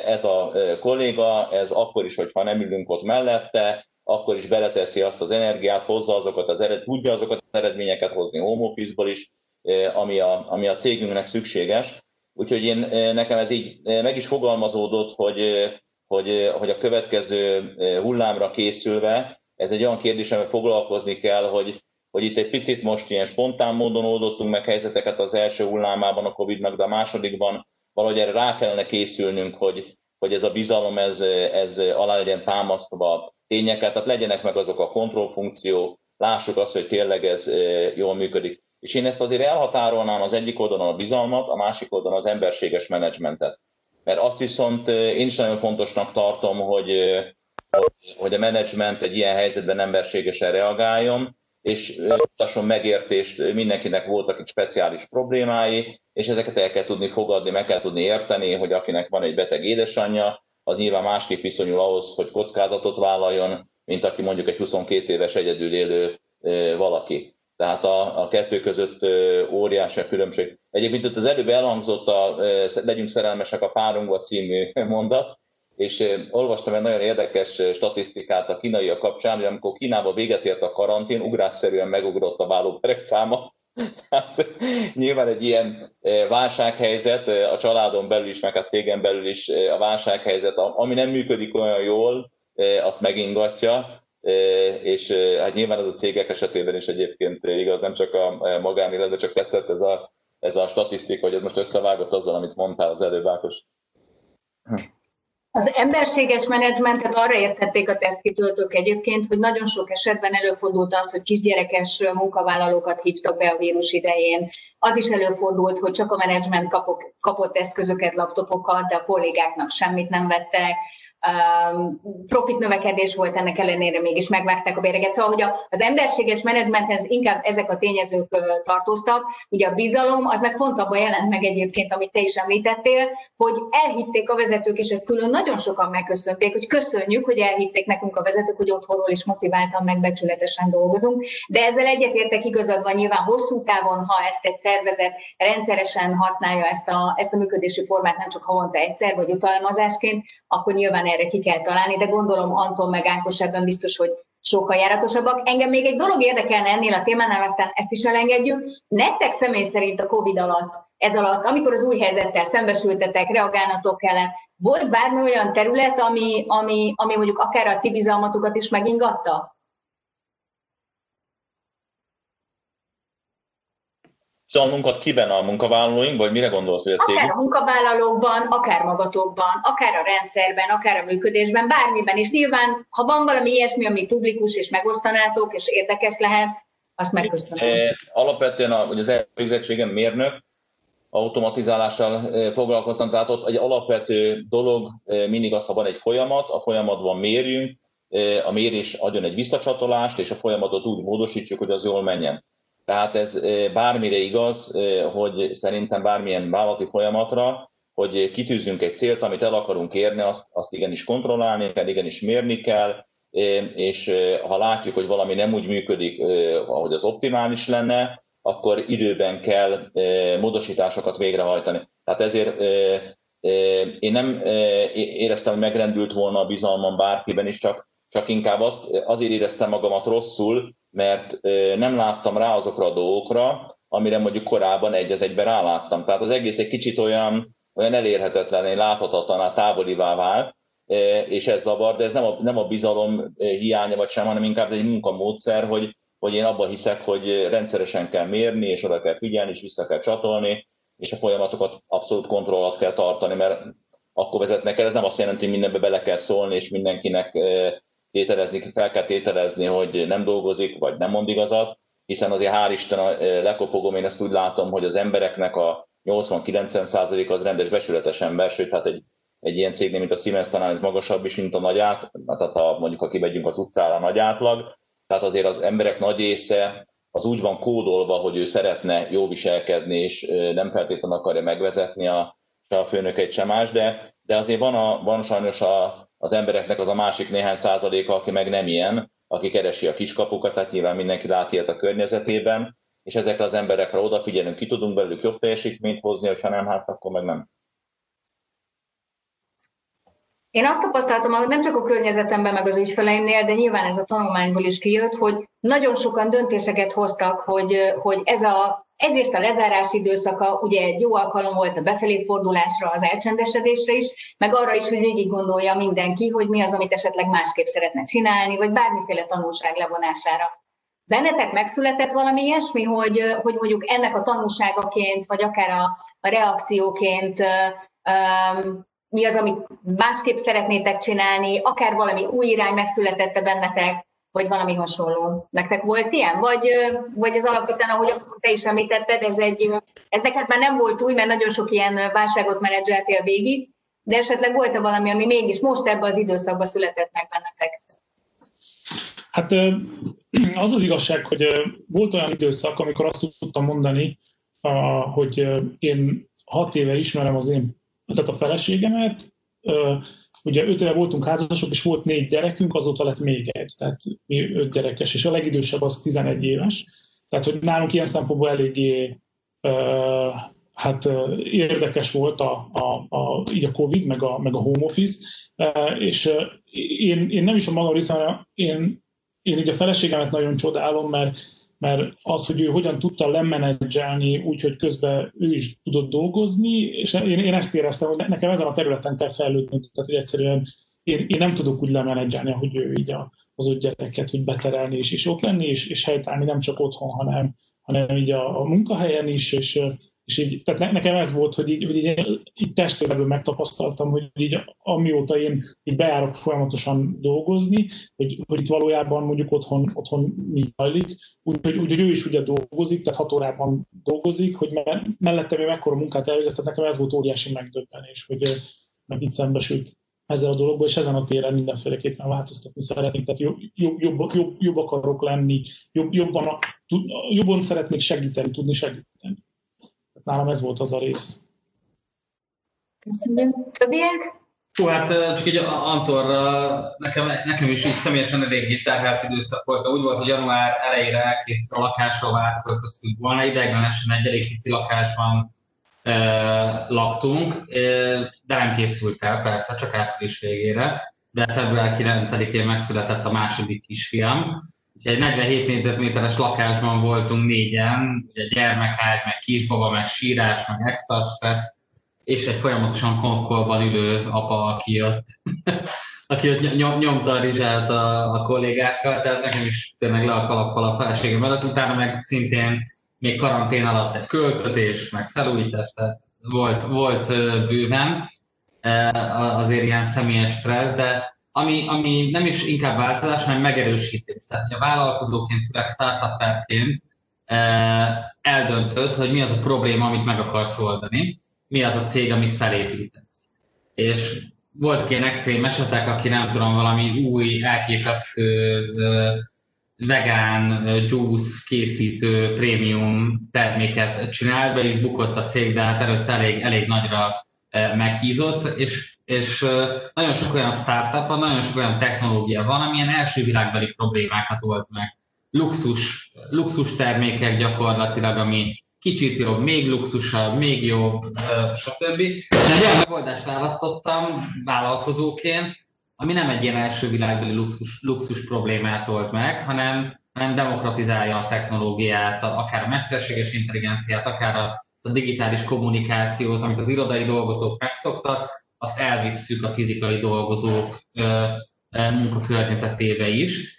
ez a kolléga, ez akkor is, hogyha nem ülünk ott mellette, akkor is beleteszi azt az energiát, hozza azokat az ered, tudja azokat az eredményeket hozni home office is, ami a, ami a cégünknek szükséges. Úgyhogy én, nekem ez így meg is fogalmazódott, hogy, hogy, hogy a következő hullámra készülve, ez egy olyan kérdés, amivel foglalkozni kell, hogy, hogy itt egy picit most ilyen spontán módon oldottunk meg helyzeteket az első hullámában a Covid-nak, de a másodikban valahogy erre rá kellene készülnünk, hogy, hogy ez a bizalom ez, ez alá legyen támasztva tényeket, tehát legyenek meg azok a kontrollfunkciók, lássuk azt, hogy tényleg ez jól működik. És én ezt azért elhatárolnám az egyik oldalon a bizalmat, a másik oldalon az emberséges menedzsmentet. Mert azt viszont én is nagyon fontosnak tartom, hogy, hogy a menedzsment egy ilyen helyzetben emberségesen reagáljon, és mutasson megértést, mindenkinek voltak egy speciális problémái, és ezeket el kell tudni fogadni, meg kell tudni érteni, hogy akinek van egy beteg édesanyja, az nyilván másképp viszonyul ahhoz, hogy kockázatot vállaljon, mint aki mondjuk egy 22 éves egyedül élő valaki. Tehát a, a kettő között óriási a különbség. Egyébként itt az előbb elhangzott a Legyünk szerelmesek a párunkba című mondat, és olvastam egy nagyon érdekes statisztikát a kínaiak kapcsán, hogy amikor Kínában véget ért a karantén, ugrásszerűen megugrott a vállóperek száma. Tehát nyilván egy ilyen válsághelyzet a családon belül is, meg a cégen belül is a válsághelyzet, ami nem működik olyan jól, azt megingatja, és hát nyilván az a cégek esetében is egyébként igaz, nem csak a magánéletben, csak tetszett ez a, ez a statisztika, hogy ez most összevágott azzal, amit mondtál az előbb, Ákos. Az emberséges menedzsmentet arra értették a tesztkitöltők egyébként, hogy nagyon sok esetben előfordult az, hogy kisgyerekes munkavállalókat hívtak be a vírus idején. Az is előfordult, hogy csak a menedzsment kapott, eszközöket, laptopokat, de a kollégáknak semmit nem vettek profit növekedés volt ennek ellenére, mégis megvágták a béreket. Szóval, hogy az emberséges menedzsmenthez inkább ezek a tényezők tartoztak. Ugye a bizalom, az meg pont abban jelent meg egyébként, amit te is említettél, hogy elhitték a vezetők, és ezt külön nagyon sokan megköszönték, hogy köszönjük, hogy elhitték nekünk a vezetők, hogy otthonról is motiváltan, megbecsületesen dolgozunk. De ezzel egyetértek igazad van nyilván hosszú távon, ha ezt egy szervezet rendszeresen használja ezt a, ezt a működési formát, nem csak havonta egyszer, vagy utalmazásként, akkor nyilván erre ki kell találni, de gondolom Anton meg Ákos ebben biztos, hogy sokkal járatosabbak. Engem még egy dolog érdekelne ennél a témánál, aztán ezt is elengedjük. Nektek személy szerint a COVID alatt, ez alatt, amikor az új helyzettel szembesültetek, reagálnatok kellett, volt bármi olyan terület, ami, ami, ami mondjuk akár a ti bizalmatokat is megingatta? Szalmunkat kiben a munkavállalóink, vagy mire gondolsz, hogy a cég? Akár a munkavállalókban, akár magatokban, akár a rendszerben, akár a működésben, bármiben. És nyilván, ha van valami ilyesmi, ami publikus és megosztanátok, és érdekes lehet, azt megköszönöm. Eh, alapvetően a, hogy az végzettségem mérnök, automatizálással eh, foglalkoztam, tehát ott egy alapvető dolog eh, mindig az, ha van egy folyamat, a folyamatban mérjünk, a mérés adjon egy visszacsatolást, és a folyamatot úgy módosítsuk, hogy az jól menjen. Tehát ez bármire igaz, hogy szerintem bármilyen vállalati folyamatra, hogy kitűzünk egy célt, amit el akarunk érni, azt, azt igenis kontrollálni kell, igenis mérni kell, és ha látjuk, hogy valami nem úgy működik, ahogy az optimális lenne, akkor időben kell módosításokat végrehajtani. Tehát ezért én nem éreztem, hogy megrendült volna a bizalmam bárkiben is, csak, csak inkább azt, azért éreztem magamat rosszul, mert nem láttam rá azokra a dolgokra, amire mondjuk korábban egy az egyben ráláttam. Tehát az egész egy kicsit olyan, olyan elérhetetlen, láthatatlaná, távolivá vált, és ez zavar, de ez nem a, nem a bizalom hiánya vagy sem, hanem inkább egy munkamódszer, hogy, hogy én abban hiszek, hogy rendszeresen kell mérni, és oda kell figyelni, és vissza kell csatolni, és a folyamatokat abszolút kontroll kell tartani, mert akkor vezetnek el. Ez nem azt jelenti, hogy mindenbe bele kell szólni, és mindenkinek tételezni, fel kell tételezni, hogy nem dolgozik, vagy nem mond igazat, hiszen azért hál' Isten lekopogom, én ezt úgy látom, hogy az embereknek a 80-90% az rendes besületes ember, sőt, hát egy, egy ilyen cégnél, mint a Siemens talán ez magasabb is, mint a nagy átlag, tehát ha mondjuk ha kivegyünk az utcára a nagy átlag, tehát azért az emberek nagy része az úgy van kódolva, hogy ő szeretne jó viselkedni, és nem feltétlenül akarja megvezetni a, se a főnökeit, sem más, de, de azért van, a, van sajnos a, az embereknek az a másik néhány százaléka, aki meg nem ilyen, aki keresi a kiskapukat, tehát nyilván mindenki lát ilyet a környezetében, és ezekre az emberekre odafigyelünk, ki tudunk belőlük jobb teljesítményt hozni, hogyha nem, hát akkor meg nem. Én azt tapasztaltam, nem csak a környezetemben, meg az ügyfeleimnél, de nyilván ez a tanulmányból is kijött, hogy nagyon sokan döntéseket hoztak, hogy, hogy ez a, egyrészt a lezárás időszaka ugye egy jó alkalom volt a befelé fordulásra, az elcsendesedésre is, meg arra is, hogy végig gondolja mindenki, hogy mi az, amit esetleg másképp szeretne csinálni, vagy bármiféle tanulság levonására. Bennetek megszületett valami ilyesmi, hogy, hogy mondjuk ennek a tanulságaként, vagy akár a, a reakcióként um, mi az, amit másképp szeretnétek csinálni, akár valami új irány megszületette bennetek, vagy valami hasonló. Nektek volt ilyen? Vagy, vagy ez alapvetően, ahogy te is említetted, ez, egy, ez neked már nem volt új, mert nagyon sok ilyen válságot menedzseltél végig, de esetleg volt-e valami, ami mégis most ebbe az időszakban született meg bennetek? Hát az az igazság, hogy volt olyan időszak, amikor azt tudtam mondani, hogy én hat éve ismerem az én tehát a feleségemet, ugye öt éve voltunk házasok, és volt négy gyerekünk, azóta lett még egy, tehát mi öt gyerekes, és a legidősebb az 11 éves. Tehát, hogy nálunk ilyen szempontból eléggé hát érdekes volt a, a, a, így a Covid, meg a, meg a home office, és én, én nem is a magam részemre, én, én ugye a feleségemet nagyon csodálom, mert mert az, hogy ő hogyan tudta lemenedzselni úgy, hogy közben ő is tudott dolgozni, és én, én ezt éreztem, hogy nekem ezen a területen kell fejlődni, tehát hogy egyszerűen én, én nem tudok úgy lemenedzselni, hogy ő így az öt gyereket hogy beterelni és, és ott lenni, és, és helytállni nem csak otthon, hanem, hanem így a, a munkahelyen is, és, és így, tehát ne, nekem ez volt, hogy így, hogy így, így testközelből megtapasztaltam, hogy így amióta én így bejárok folyamatosan dolgozni, hogy, hogy itt valójában mondjuk otthon, otthon mi zajlik, úgyhogy úgy, ő is ugye dolgozik, tehát hat órában dolgozik, hogy mellettem ő mekkora munkát elvégez, tehát nekem ez volt óriási megdöbbenés, hogy meg itt szembesült ezzel a dologból, és ezen a téren mindenféleképpen változtatni szeretnék, tehát jobb, jobb, jobb, jobb, jobb akarok lenni, jobb, jobban, jobban szeretnék segíteni, tudni segíteni nálam ez volt az a rész. Köszönöm. Többiek? Hú, hát csak egy Antorra, nekem, nekem is így személyesen elég terhelt időszak volt. Úgy volt, hogy január elejére elkészítve a lakásról átköltöztünk volna, ideiglenesen egy elég pici lakásban e, laktunk, e, de nem készült el persze, csak április végére. De február 9-én megszületett a második kisfiam, egy 47 négyzetméteres lakásban voltunk négyen, ugye gyermekágy, meg kisbaba, meg sírás, meg extra stress, és egy folyamatosan konfkolban ülő apa, aki jött, aki ott nyom, nyomta a rizsát a, a kollégákkal, tehát nekem is tényleg le a kalappal a feleségem előtt, utána meg szintén még karantén alatt egy költözés, meg felújítás, tehát volt, volt bőven. Azért ilyen személyes stressz, de ami, ami nem is inkább változás, hanem megerősítés. Tehát, hogy a vállalkozóként, főleg startuperként eh, eldöntöd, hogy mi az a probléma, amit meg akarsz oldani, mi az a cég, amit felépítesz. És volt ilyen extrém esetek, aki nem tudom, valami új, elképesztő eh, vegán eh, juice készítő prémium terméket csinált, be is bukott a cég, de hát előtt elég, elég nagyra meghízott, és és nagyon sok olyan startup van, nagyon sok olyan technológia van, amilyen első világbeli problémákat old meg. Luxus, luxus termékek gyakorlatilag, ami kicsit jobb, még luxusabb, még jobb, stb. De egy olyan megoldást választottam vállalkozóként, ami nem egy ilyen első világbeli luxus, luxus problémát old meg, hanem, hanem demokratizálja a technológiát, akár a mesterséges intelligenciát, akár a, a digitális kommunikációt, amit az irodai dolgozók megszoktak, azt elvisszük a fizikai dolgozók munkakörnyezetébe is.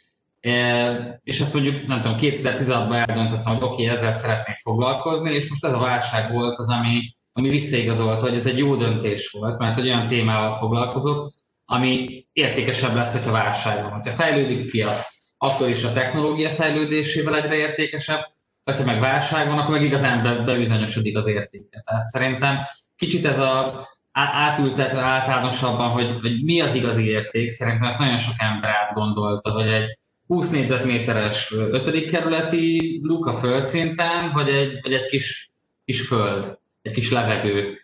És azt mondjuk, nem tudom, 2016-ban eldöntöttem, hogy oké, okay, ezzel szeretnék foglalkozni, és most ez a válság volt az, ami, ami visszaigazolta, hogy ez egy jó döntés volt, mert egy olyan témával foglalkozok, ami értékesebb lesz, hogyha válság van. Ha fejlődik a piac, akkor is a technológia fejlődésével egyre értékesebb, ha meg válság van, akkor meg igazán be, bebizonyosodik az értéke. Tehát szerintem kicsit ez a átültetve általánosabban, hogy, hogy mi az igazi érték, szerintem nagyon sok ember átgondolta, hogy egy 20 négyzetméteres ötödik kerületi luk a földszinten, vagy egy, vagy egy kis, kis föld, egy kis levegő.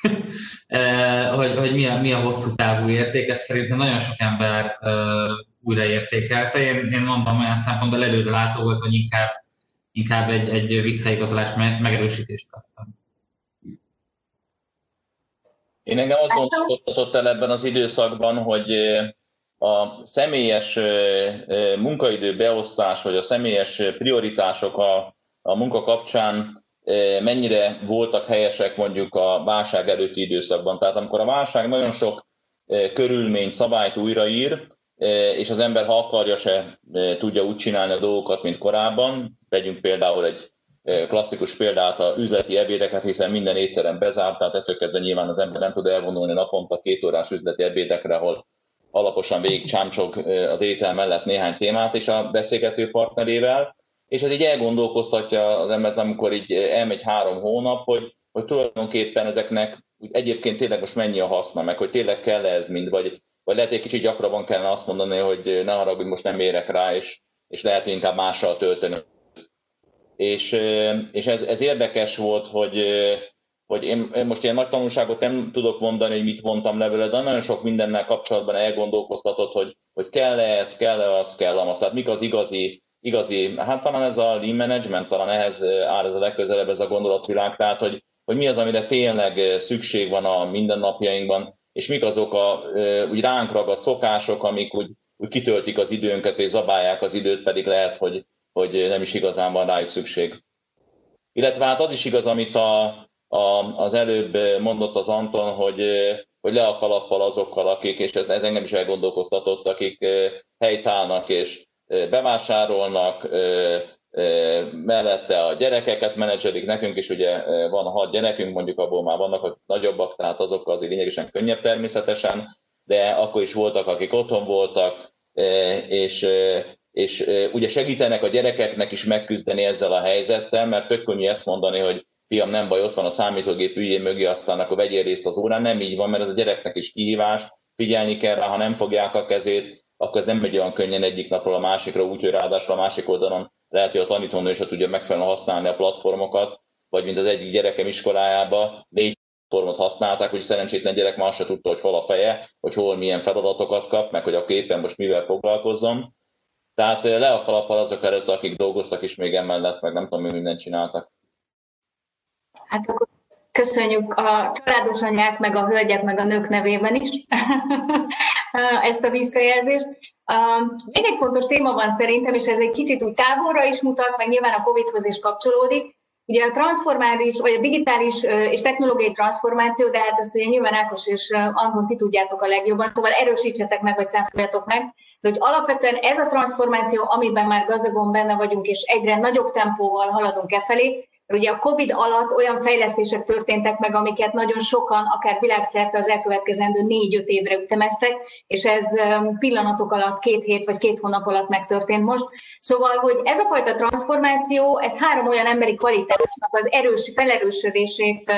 hogy, hogy mi, a, mi a hosszú távú érték, ezt szerintem nagyon sok ember uh, újraértékelte. Én, én mondom, olyan szempontból előre látó volt, hogy inkább, inkább egy, egy visszaigazolást, megerősítést kaptam. Én engem azt gondolkodtatott el ebben az időszakban, hogy a személyes munkaidő beosztás, vagy a személyes prioritások a, a munka kapcsán mennyire voltak helyesek mondjuk a válság előtti időszakban. Tehát amikor a válság nagyon sok körülmény, szabályt újraír, és az ember, ha akarja, se tudja úgy csinálni a dolgokat, mint korábban. Vegyünk például egy klasszikus példát, a üzleti ebédeket, hiszen minden étterem bezárt, tehát ettől kezdve nyilván az ember nem tud elvonulni naponta két órás üzleti ebédekre, ahol alaposan végig csámcsog az étel mellett néhány témát és a beszélgető partnerével, és ez így elgondolkoztatja az embert, amikor így elmegy három hónap, hogy, hogy tulajdonképpen ezeknek úgy egyébként tényleg most mennyi a haszna, meg hogy tényleg kell ez mind, vagy, vagy lehet egy kicsit gyakrabban kellene azt mondani, hogy ne haragudj, most nem érek rá, és, és lehet, inkább mással tölteni és, és ez, ez érdekes volt, hogy, hogy én, én most ilyen nagy tanulságot nem tudok mondani, hogy mit vontam le de nagyon sok mindennel kapcsolatban elgondolkoztatott, hogy, hogy kell-e ez, kell-e az, kell az. Tehát mik az igazi, igazi, hát talán ez a lean management, talán ehhez áll ez a legközelebb ez a gondolatvilág, tehát hogy, hogy mi az, amire tényleg szükség van a mindennapjainkban, és mik azok a úgy ránk ragadt szokások, amik úgy, úgy kitöltik az időnket, és zabálják az időt, pedig lehet, hogy, hogy nem is igazán van rájuk szükség. Illetve hát az is igaz, amit a, a, az előbb mondott az Anton, hogy, hogy le a kalappal azokkal, akik, és ez, ez engem is elgondolkoztatott, akik helytállnak és bevásárolnak, mellette a gyerekeket menedzselik, nekünk is ugye van a hat gyerekünk, mondjuk abból már vannak hogy nagyobbak, tehát azok azért lényegesen könnyebb természetesen, de akkor is voltak, akik otthon voltak, és és ugye segítenek a gyerekeknek is megküzdeni ezzel a helyzettel, mert tök könnyű ezt mondani, hogy fiam, nem baj, ott van a számítógép ügyén mögé, aztán akkor vegyél részt az órán. Nem így van, mert ez a gyereknek is kihívás, figyelni kell rá, ha nem fogják a kezét, akkor ez nem megy olyan könnyen egyik napról a másikra, úgyhogy ráadásul a másik oldalon lehet, hogy a tanítónő is tudja megfelelően használni a platformokat, vagy mint az egyik gyerekem iskolájába, négy platformot használták, hogy szerencsétlen gyerek már se tudta, hogy hol a feje, hogy hol milyen feladatokat kap, meg hogy akkor éppen most mivel foglalkozzon. Tehát le a kalappal azok előtt, akik dolgoztak is még emellett, meg nem tudom, mi mindent csináltak. Hát akkor köszönjük a családos anyák, meg a hölgyek, meg a nők nevében is ezt a visszajelzést. Még egy fontos téma van szerintem, és ez egy kicsit úgy távolra is mutat, meg nyilván a Covid-hoz is kapcsolódik, Ugye a transformális, vagy a digitális és technológiai transformáció, de hát ezt ugye nyilván Ákos és Anton ti tudjátok a legjobban, szóval erősítsetek meg, vagy cáfoljatok meg, de hogy alapvetően ez a transformáció, amiben már gazdagon benne vagyunk, és egyre nagyobb tempóval haladunk e felé, Ugye a COVID alatt olyan fejlesztések történtek meg, amiket nagyon sokan, akár világszerte az elkövetkezendő négy-öt évre ütemeztek, és ez pillanatok alatt, két hét vagy két hónap alatt megtörtént most. Szóval, hogy ez a fajta transformáció, ez három olyan emberi kvalitásnak az erős felerősödését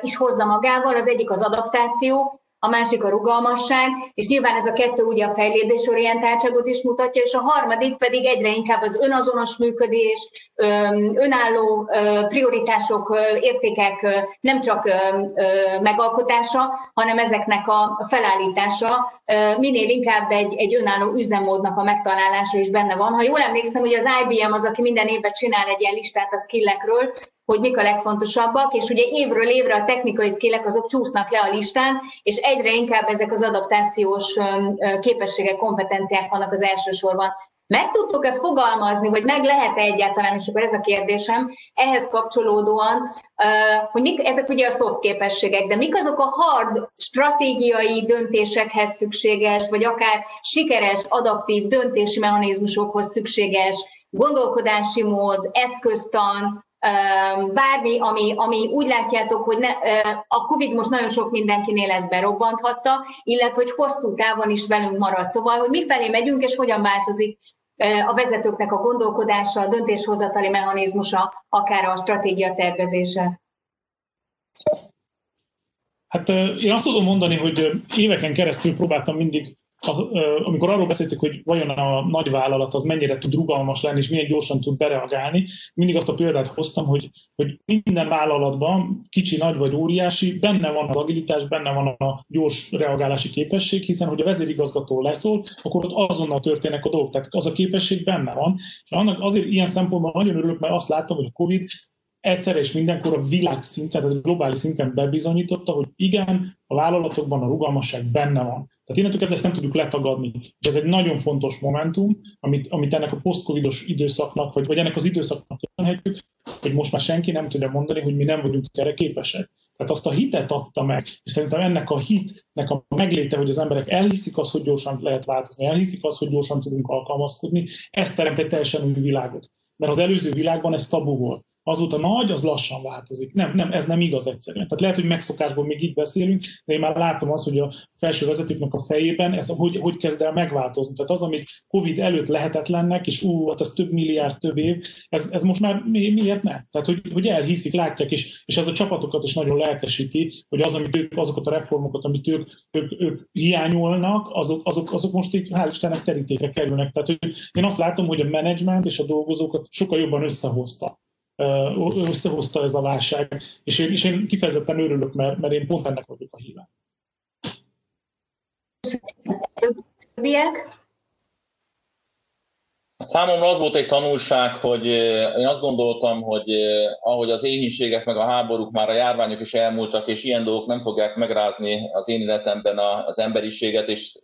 is hozza magával. Az egyik az adaptáció, a másik a rugalmasság, és nyilván ez a kettő ugye a fejlődésorientáltságot is mutatja, és a harmadik pedig egyre inkább az önazonos működés, önálló prioritások, értékek nem csak megalkotása, hanem ezeknek a felállítása minél inkább egy, egy önálló üzemmódnak a megtalálása is benne van. Ha jól emlékszem, hogy az IBM az, aki minden évben csinál egy ilyen listát a skillekről, hogy mik a legfontosabbak, és ugye évről évre a technikai skillek azok csúsznak le a listán, és egyre inkább ezek az adaptációs képességek, kompetenciák vannak az elsősorban. Meg tudtok-e fogalmazni, vagy meg lehet-e egyáltalán, és akkor ez a kérdésem, ehhez kapcsolódóan, hogy mik, ezek ugye a soft képességek, de mik azok a hard stratégiai döntésekhez szükséges, vagy akár sikeres, adaptív döntési mechanizmusokhoz szükséges gondolkodási mód, eszköztan, bármi, ami, ami úgy látjátok, hogy ne, a Covid most nagyon sok mindenkinél ezt berobbanthatta, illetve hogy hosszú távon is velünk marad. Szóval, hogy mi felé megyünk, és hogyan változik a vezetőknek a gondolkodása, a döntéshozatali mechanizmusa, akár a stratégia tervezése? Hát én azt tudom mondani, hogy éveken keresztül próbáltam mindig amikor arról beszéltük, hogy vajon a nagy vállalat az mennyire tud rugalmas lenni, és milyen gyorsan tud bereagálni, mindig azt a példát hoztam, hogy, hogy minden vállalatban, kicsi, nagy vagy óriási, benne van az agilitás, benne van a gyors reagálási képesség, hiszen hogy a vezérigazgató leszól, akkor ott azonnal történnek a dolgok. Tehát az a képesség benne van. És annak azért ilyen szempontból nagyon örülök, mert azt láttam, hogy a COVID egyszer és mindenkor a világszinten, tehát globális szinten bebizonyította, hogy igen, a vállalatokban a rugalmasság benne van. Tehát innentől kezdve ezt nem tudjuk letagadni. És ez egy nagyon fontos momentum, amit, amit ennek a post-covidos időszaknak, vagy, vagy ennek az időszaknak köszönhetjük, hogy most már senki nem tudja mondani, hogy mi nem vagyunk erre képesek. Tehát azt a hitet adta meg, és szerintem ennek a hitnek a megléte, hogy az emberek elhiszik azt, hogy gyorsan lehet változni, elhiszik azt, hogy gyorsan tudunk alkalmazkodni, ez teremt egy teljesen új világot. Mert az előző világban ez tabu volt azóta nagy, az lassan változik. Nem, nem, ez nem igaz egyszerűen. Tehát lehet, hogy megszokásból még itt beszélünk, de én már látom azt, hogy a felső vezetőknek a fejében ez hogy, hogy kezd el megváltozni. Tehát az, amit Covid előtt lehetetlennek, és ú, hát ez több milliárd, több év, ez, ez most már mi, miért ne? Tehát, hogy, hogy elhiszik, látják, és, és ez a csapatokat is nagyon lelkesíti, hogy az, amit ők, azokat a reformokat, amit ők, ők, ők hiányolnak, azok, azok, azok most így, hál' Istennek terítékre kerülnek. Tehát hogy én azt látom, hogy a menedzsment és a dolgozókat sokkal jobban összehozta összehozta ez a válság, és én, és én kifejezetten örülök, mert, mert én pont ennek vagyok a híve. Számomra az volt egy tanulság, hogy én azt gondoltam, hogy ahogy az éhínségek meg a háborúk már a járványok is elmúltak, és ilyen dolgok nem fogják megrázni az én életemben az emberiséget, és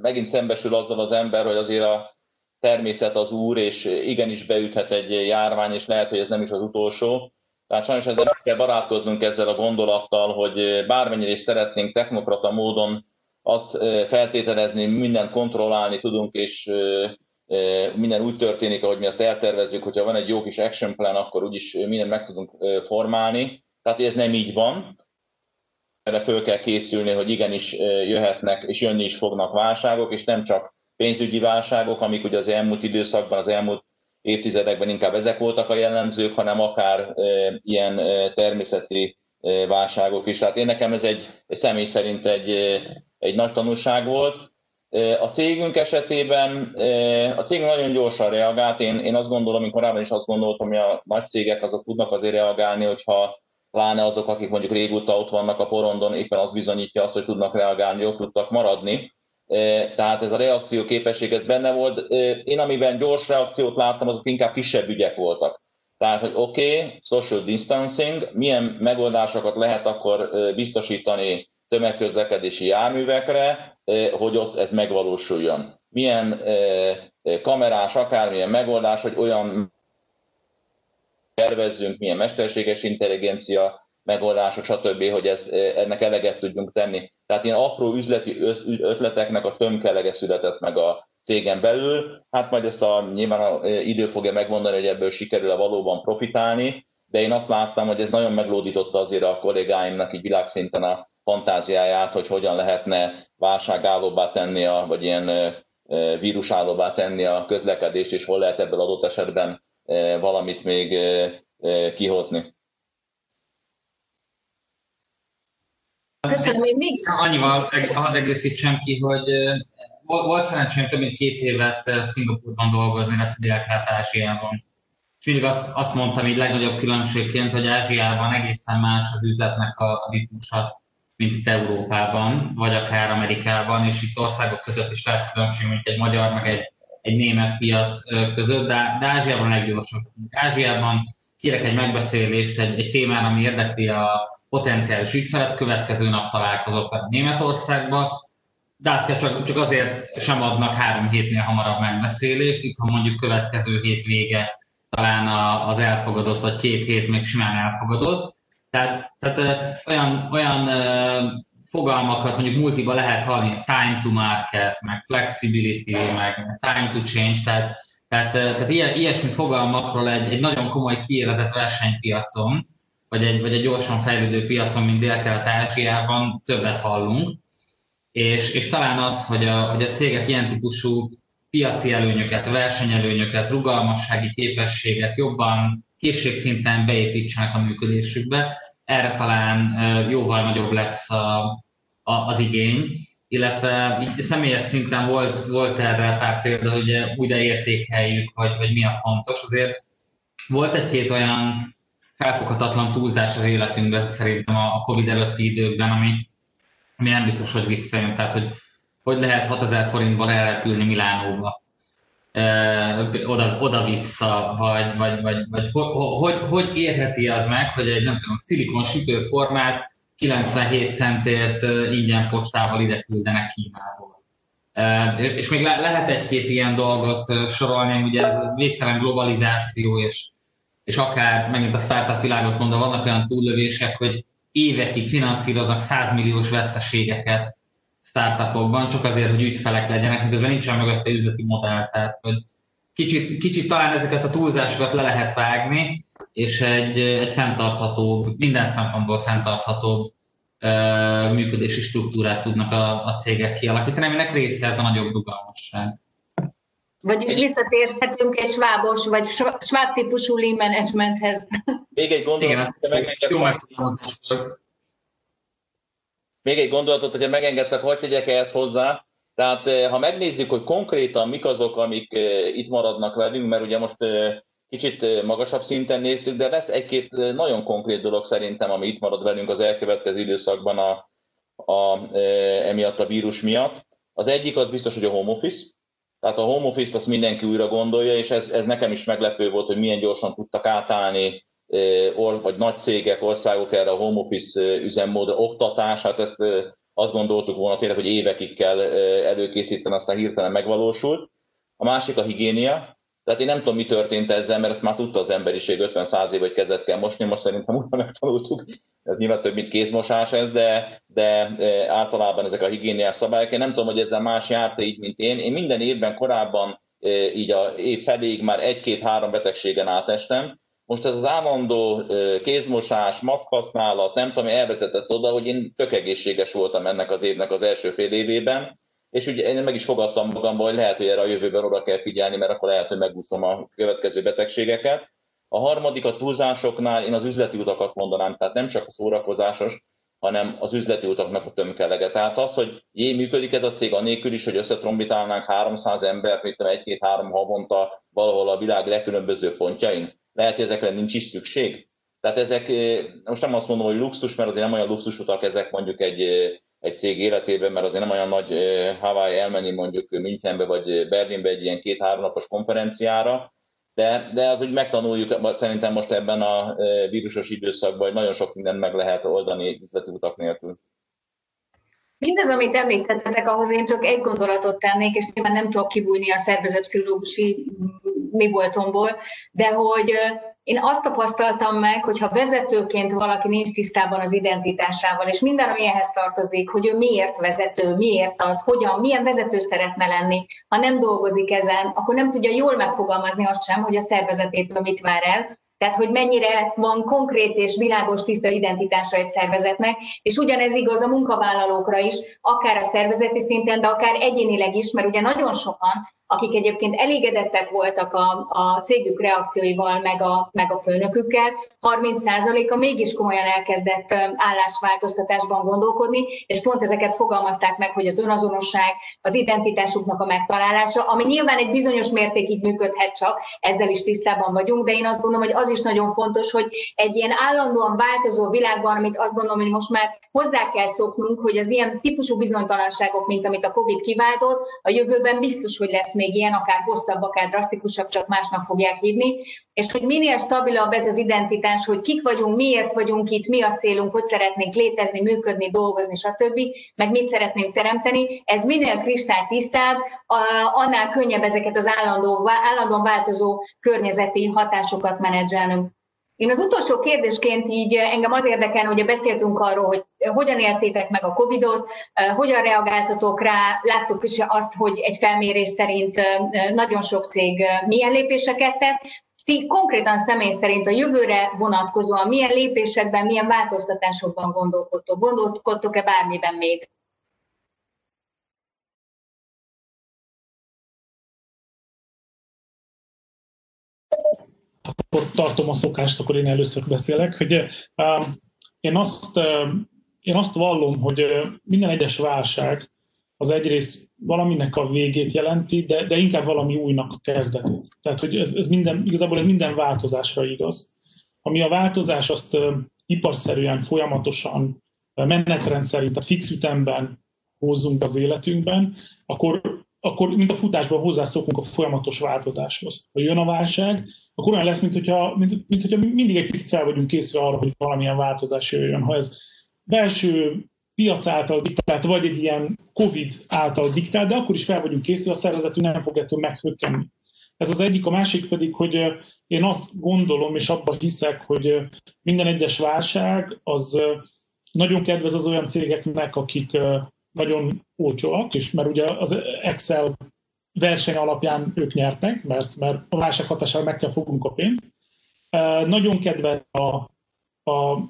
megint szembesül azzal az ember, hogy azért a természet az úr, és igenis beüthet egy járvány, és lehet, hogy ez nem is az utolsó. Tehát sajnos ezzel meg kell barátkoznunk ezzel a gondolattal, hogy bármennyire is szeretnénk technokrata módon azt feltételezni, mindent kontrollálni tudunk, és minden úgy történik, ahogy mi azt eltervezzük, hogyha van egy jó kis action plan, akkor úgyis mindent meg tudunk formálni. Tehát ez nem így van. Erre föl kell készülni, hogy igenis jöhetnek, és jönni is fognak válságok, és nem csak pénzügyi válságok, amik ugye az elmúlt időszakban, az elmúlt évtizedekben inkább ezek voltak a jellemzők, hanem akár ilyen természeti válságok is. Tehát én nekem ez egy, egy személy szerint egy, egy nagy tanulság volt. A cégünk esetében a cég nagyon gyorsan reagált. Én, én azt gondolom, én korábban is azt gondoltam, hogy a nagy cégek azok tudnak azért reagálni, hogyha pláne azok, akik mondjuk régóta ott vannak a porondon, éppen az bizonyítja azt, hogy tudnak reagálni, ott tudtak maradni tehát ez a reakció képesség ez benne volt. Én amiben gyors reakciót láttam, azok inkább kisebb ügyek voltak. Tehát, hogy oké, okay, social distancing, milyen megoldásokat lehet akkor biztosítani tömegközlekedési járművekre, hogy ott ez megvalósuljon. Milyen kamerás, akármilyen megoldás, hogy olyan tervezzünk, milyen mesterséges intelligencia megoldások, stb., hogy ez, ennek eleget tudjunk tenni. Tehát ilyen apró üzleti ötleteknek a tömkelege született meg a cégen belül. Hát majd ezt a nyilván a idő fogja megmondani, hogy ebből sikerül-e valóban profitálni, de én azt láttam, hogy ez nagyon meglódította azért a kollégáimnak így világszinten a fantáziáját, hogy hogyan lehetne válságállóbbá tenni, a, vagy ilyen vírusállóbbá tenni a közlekedést, és hol lehet ebből adott esetben valamit még kihozni. Köszönöm, én még... Annyival hadd egészítsem ki, hogy volt szerencsém több mint két évet Szingapurban dolgozni, illetve Dél-Kelet-Ázsiában. És mindig azt, azt mondtam így legnagyobb különbségként, hogy Ázsiában egészen más az üzletnek a, a ritmusa, mint itt Európában, vagy akár Amerikában, és itt országok között is lehet különbség, mint egy magyar, meg egy, egy német piac között, de, de Ázsiában a leggyorsabb. Ázsiában kérek egy megbeszélést egy, egy témára, ami érdekli a potenciális ügyfelet, következő nap találkozok a Németországba, de hát csak, csak azért sem adnak három hétnél hamarabb megbeszélést, itt ha mondjuk következő hét vége talán az elfogadott, vagy két hét még simán elfogadott. Tehát, tehát olyan, olyan fogalmakat mondjuk multiba lehet hallani, time to market, meg flexibility, meg time to change, tehát, tehát, tehát ilyesmi fogalmakról egy, egy nagyon komoly kiélezett versenypiacon, vagy egy, vagy egy gyorsan fejlődő piacon, mint Dél-Kelet-Ázsiában többet hallunk. És, és talán az, hogy a, hogy a cégek ilyen típusú piaci előnyöket, versenyelőnyöket, rugalmassági képességet jobban készségszinten beépítsenek a működésükbe, erre talán jóval nagyobb lesz a, a, az igény, illetve így személyes szinten volt, volt erre pár példa, hogy újra értékeljük, hogy, hogy mi a fontos. Azért volt egy-két olyan felfoghatatlan túlzás az életünkben szerintem a Covid előtti időkben, ami, ami nem biztos, hogy visszajön. Tehát, hogy hogy lehet 6000 forintból elrepülni Milánóba, oda, oda-vissza, vagy, vagy, vagy, vagy hogy, hogy érheti az meg, hogy egy nem tudom, szilikon sütőformát 97 centért ingyen postával ide küldenek Kínából. És még lehet egy-két ilyen dolgot sorolni, ugye ez végtelen globalizáció, és, és akár megint a startup világot mondva, vannak olyan túllövések, hogy évekig finanszíroznak 100 milliós veszteségeket startupokban, csak azért, hogy ügyfelek legyenek, miközben nincsen mögötte üzleti modell. Tehát, hogy kicsit, kicsit talán ezeket a túlzásokat le lehet vágni, és egy, egy fenntartható, minden szempontból fenntartható működési struktúrát tudnak a, a cégek kialakítani, aminek része ez a nagyobb rugalmasság. Vagy visszatérhetünk egy svábos, vagy sváb típusú lean managementhez. Még egy gondolat, Igen, még egy gondolatot, hogyha megengedsz, hogy tegyek ehhez hozzá. Tehát eh, ha megnézzük, hogy konkrétan mik azok, amik eh, itt maradnak velünk, mert ugye most eh, kicsit magasabb szinten néztük, de lesz egy-két nagyon konkrét dolog szerintem, ami itt marad velünk az elkövetkező időszakban a, a, emiatt a vírus miatt. Az egyik az biztos, hogy a home office. Tehát a home office-t azt mindenki újra gondolja, és ez, ez nekem is meglepő volt, hogy milyen gyorsan tudtak átállni vagy nagy cégek, országok erre a home office üzemmódra, oktatás, hát ezt azt gondoltuk volna tényleg, hogy évekig kell előkészíteni, aztán hirtelen megvalósult. A másik a higiénia, tehát én nem tudom, mi történt ezzel, mert ezt már tudta az emberiség 50-100 év, hogy kezet kell mosni, most szerintem újra megtanultuk. Ez nyilván több, mint kézmosás ez, de, de általában ezek a higiéniás szabályok. Én nem tudom, hogy ezzel más járt így, mint én. Én minden évben korábban így a év feléig már egy-két-három betegségen átestem, most ez az állandó kézmosás, maszkhasználat, nem tudom, elvezetett oda, hogy én tök egészséges voltam ennek az évnek az első fél évében, és ugye én meg is fogadtam magamban, hogy lehet, hogy erre a jövőben oda kell figyelni, mert akkor lehet, hogy megúszom a következő betegségeket. A harmadik a túlzásoknál én az üzleti utakat mondanám, tehát nem csak a szórakozásos, hanem az üzleti utaknak a tömkelege. Tehát az, hogy jé, működik ez a cég anélkül is, hogy összetrombitálnánk 300 embert, mint egy-két-három havonta valahol a világ legkülönböző pontjain lehet, hogy ezekre nincs is szükség. Tehát ezek, eh, most nem azt mondom, hogy luxus, mert azért nem olyan luxusutak ezek mondjuk egy, eh, egy cég életében, mert azért nem olyan nagy eh, Hawaii elmenni mondjuk Münchenbe vagy Berlinbe egy ilyen két-három napos konferenciára, de, de az úgy megtanuljuk szerintem most ebben a vírusos időszakban, hogy nagyon sok mindent meg lehet oldani üzleti utak nélkül. Mindez, amit említettetek, ahhoz én csak egy gondolatot tennék, és nyilván nem tudok kibújni a szervezetpszichológusi mi voltomból, de hogy én azt tapasztaltam meg, hogy ha vezetőként valaki nincs tisztában az identitásával, és minden, ami ehhez tartozik, hogy ő miért vezető, miért az, hogyan, milyen vezető szeretne lenni, ha nem dolgozik ezen, akkor nem tudja jól megfogalmazni azt sem, hogy a szervezetétől mit vár el, tehát, hogy mennyire van konkrét és világos tiszta identitása egy szervezetnek, és ugyanez igaz a munkavállalókra is, akár a szervezeti szinten, de akár egyénileg is, mert ugye nagyon sokan akik egyébként elégedettek voltak a, a cégük reakcióival, meg a, meg a főnökükkel, 30%-a mégis komolyan elkezdett állásváltoztatásban gondolkodni, és pont ezeket fogalmazták meg, hogy az önazonosság, az identitásuknak a megtalálása, ami nyilván egy bizonyos mértékig működhet csak, ezzel is tisztában vagyunk, de én azt gondolom, hogy az is nagyon fontos, hogy egy ilyen állandóan változó világban, amit azt gondolom, hogy most már hozzá kell szoknunk, hogy az ilyen típusú bizonytalanságok, mint amit a COVID kiváltott, a jövőben biztos, hogy lesz még ilyen, akár hosszabb, akár drasztikusabb, csak másnak fogják hívni, és hogy minél stabilabb ez az identitás, hogy kik vagyunk, miért vagyunk itt, mi a célunk, hogy szeretnénk létezni, működni, dolgozni, stb., meg mit szeretnénk teremteni, ez minél kristálytisztább, annál könnyebb ezeket az állandó, állandóan változó környezeti hatásokat menedzselnünk. Én az utolsó kérdésként így engem az érdekel, hogy beszéltünk arról, hogy hogyan éltétek meg a Covid-ot, hogyan reagáltatok rá, láttuk is azt, hogy egy felmérés szerint nagyon sok cég milyen lépéseket tett, ti konkrétan személy szerint a jövőre vonatkozóan milyen lépésekben, milyen változtatásokban gondolkodtok? Gondolkodtok-e bármiben még? Akkor tartom a szokást, akkor én először beszélek, hogy uh, én, azt, uh, én azt vallom, hogy uh, minden egyes válság az egyrészt valaminek a végét jelenti, de, de inkább valami újnak a kezdetét. Tehát, hogy ez, ez minden, igazából ez minden változásra igaz. Ami a változás, azt uh, iparszerűen, folyamatosan, uh, menetrend szerint, tehát fix ütemben hozzunk az életünkben, akkor, akkor mint a futásban hozzászokunk a folyamatos változáshoz. Ha jön a válság, akkor olyan lesz, mint hogyha, mint, mint hogyha mindig egy picit fel vagyunk készve arra, hogy valamilyen változás jöjjön. Ha ez belső piac által diktált, vagy egy ilyen COVID által diktált, de akkor is fel vagyunk készülve, a szervezetünk nem fog ettől meghökkenni. Ez az egyik, a másik pedig, hogy én azt gondolom, és abban hiszek, hogy minden egyes válság az nagyon kedvez az olyan cégeknek, akik nagyon olcsóak, és mert ugye az Excel verseny alapján ők nyertek, mert, mert a válság hatására meg kell fognunk a pénzt. Nagyon kedves a, a,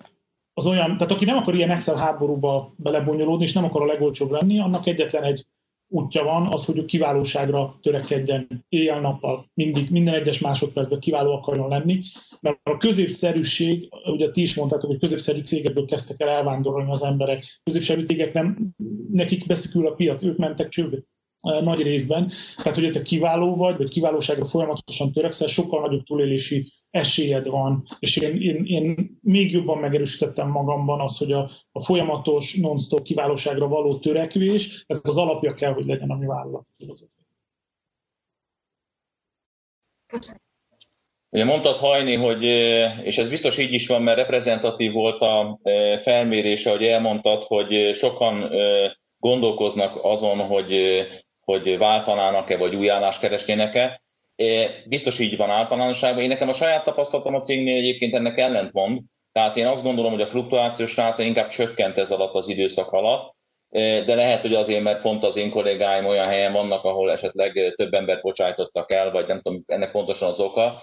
az olyan, tehát aki nem akar ilyen Excel háborúba belebonyolódni, és nem akar a legolcsóbb lenni, annak egyetlen egy útja van, az, hogy a kiválóságra törekedjen éjjel-nappal, mindig, minden egyes másodpercben kiváló akarjon lenni, mert a középszerűség, ugye ti is mondtátok, hogy középszerű cégekből kezdtek el elvándorolni az emberek, középszerű cégek nem, nekik beszükül a piac, ők mentek csődbe nagy részben. Tehát, hogy te kiváló vagy, vagy kiválóságra folyamatosan törekszel, sokkal nagyobb túlélési esélyed van, és én, én, én még jobban megerősítettem magamban az, hogy a, a folyamatos non-stop kiválóságra való törekvés, ez az alapja kell, hogy legyen a mi vállalat Ugye mondtad Hajni, hogy, és ez biztos így is van, mert reprezentatív volt a felmérése, hogy elmondtad, hogy sokan gondolkoznak azon, hogy hogy váltanának-e, vagy új állást keresnének-e. Biztos így van általánosságban. Én nekem a saját tapasztalatom a cégnél egyébként ennek ellentmond. Tehát én azt gondolom, hogy a fluktuációs ráta inkább csökkent ez alatt az időszak alatt, de lehet, hogy azért, mert pont az én kollégáim olyan helyen vannak, ahol esetleg több embert bocsájtottak el, vagy nem tudom ennek pontosan az oka,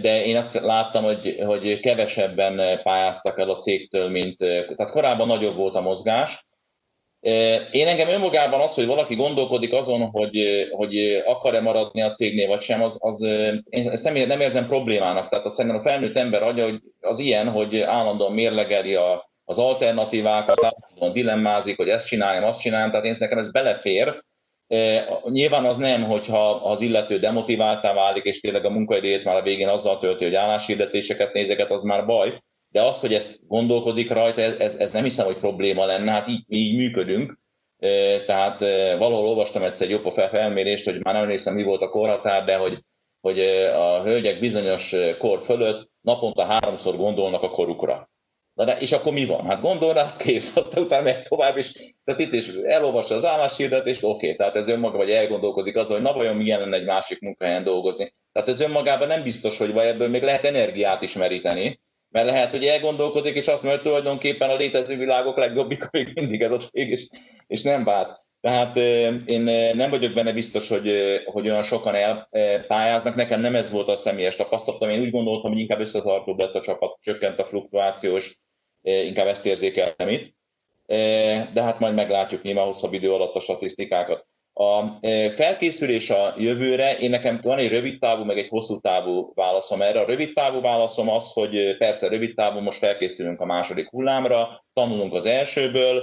de én azt láttam, hogy, hogy kevesebben pályáztak el a cégtől, mint, tehát korábban nagyobb volt a mozgás, én engem önmagában az, hogy valaki gondolkodik azon, hogy, hogy akar-e maradni a cégnél, vagy sem, az, az én ezt nem, nem érzem problémának. Tehát azt szerintem a felnőtt ember adja, hogy az ilyen, hogy állandóan mérlegeli a, az alternatívákat, állandóan dilemmázik, hogy ezt csináljam, azt csináljam, tehát én nekem ez belefér. Nyilván az nem, hogyha az illető demotiváltá válik, és tényleg a munkaidejét már a végén azzal tölti, hogy álláshirdetéseket nézeket, az már baj de az, hogy ezt gondolkodik rajta, ez, ez nem hiszem, hogy probléma lenne, hát így, így működünk. Tehát valahol olvastam egyszer egy jobb felmérést, hogy már nem emlékszem, mi volt a korhatár, de hogy, hogy a hölgyek bizonyos kor fölött naponta háromszor gondolnak a korukra. Na de, és akkor mi van? Hát gondol rá, az kész, aztán utána megy tovább, és tehát itt is elolvassa az álláshirdetést, oké, tehát ez önmaga, vagy elgondolkozik azon, hogy na vajon milyen lenne egy másik munkahelyen dolgozni. Tehát ez önmagában nem biztos, hogy vagy ebből még lehet energiát is meríteni, mert lehet, hogy elgondolkodik, és azt mondja, hogy tulajdonképpen a létező világok legjobbik még mindig ez a cég, és, és nem vált. Tehát én nem vagyok benne biztos, hogy, hogy olyan sokan elpályáznak. Nekem nem ez volt a személyes tapasztalatom. Én úgy gondoltam, hogy inkább összetartóbb lett a csapat, csökkent a fluktuációs, inkább ezt érzékeltem itt. De hát majd meglátjuk nyilván hosszabb idő alatt a statisztikákat. A felkészülés a jövőre, én nekem van egy rövid távú, meg egy hosszú távú válaszom erre. A rövid távú válaszom az, hogy persze rövid távú most felkészülünk a második hullámra, tanulunk az elsőből,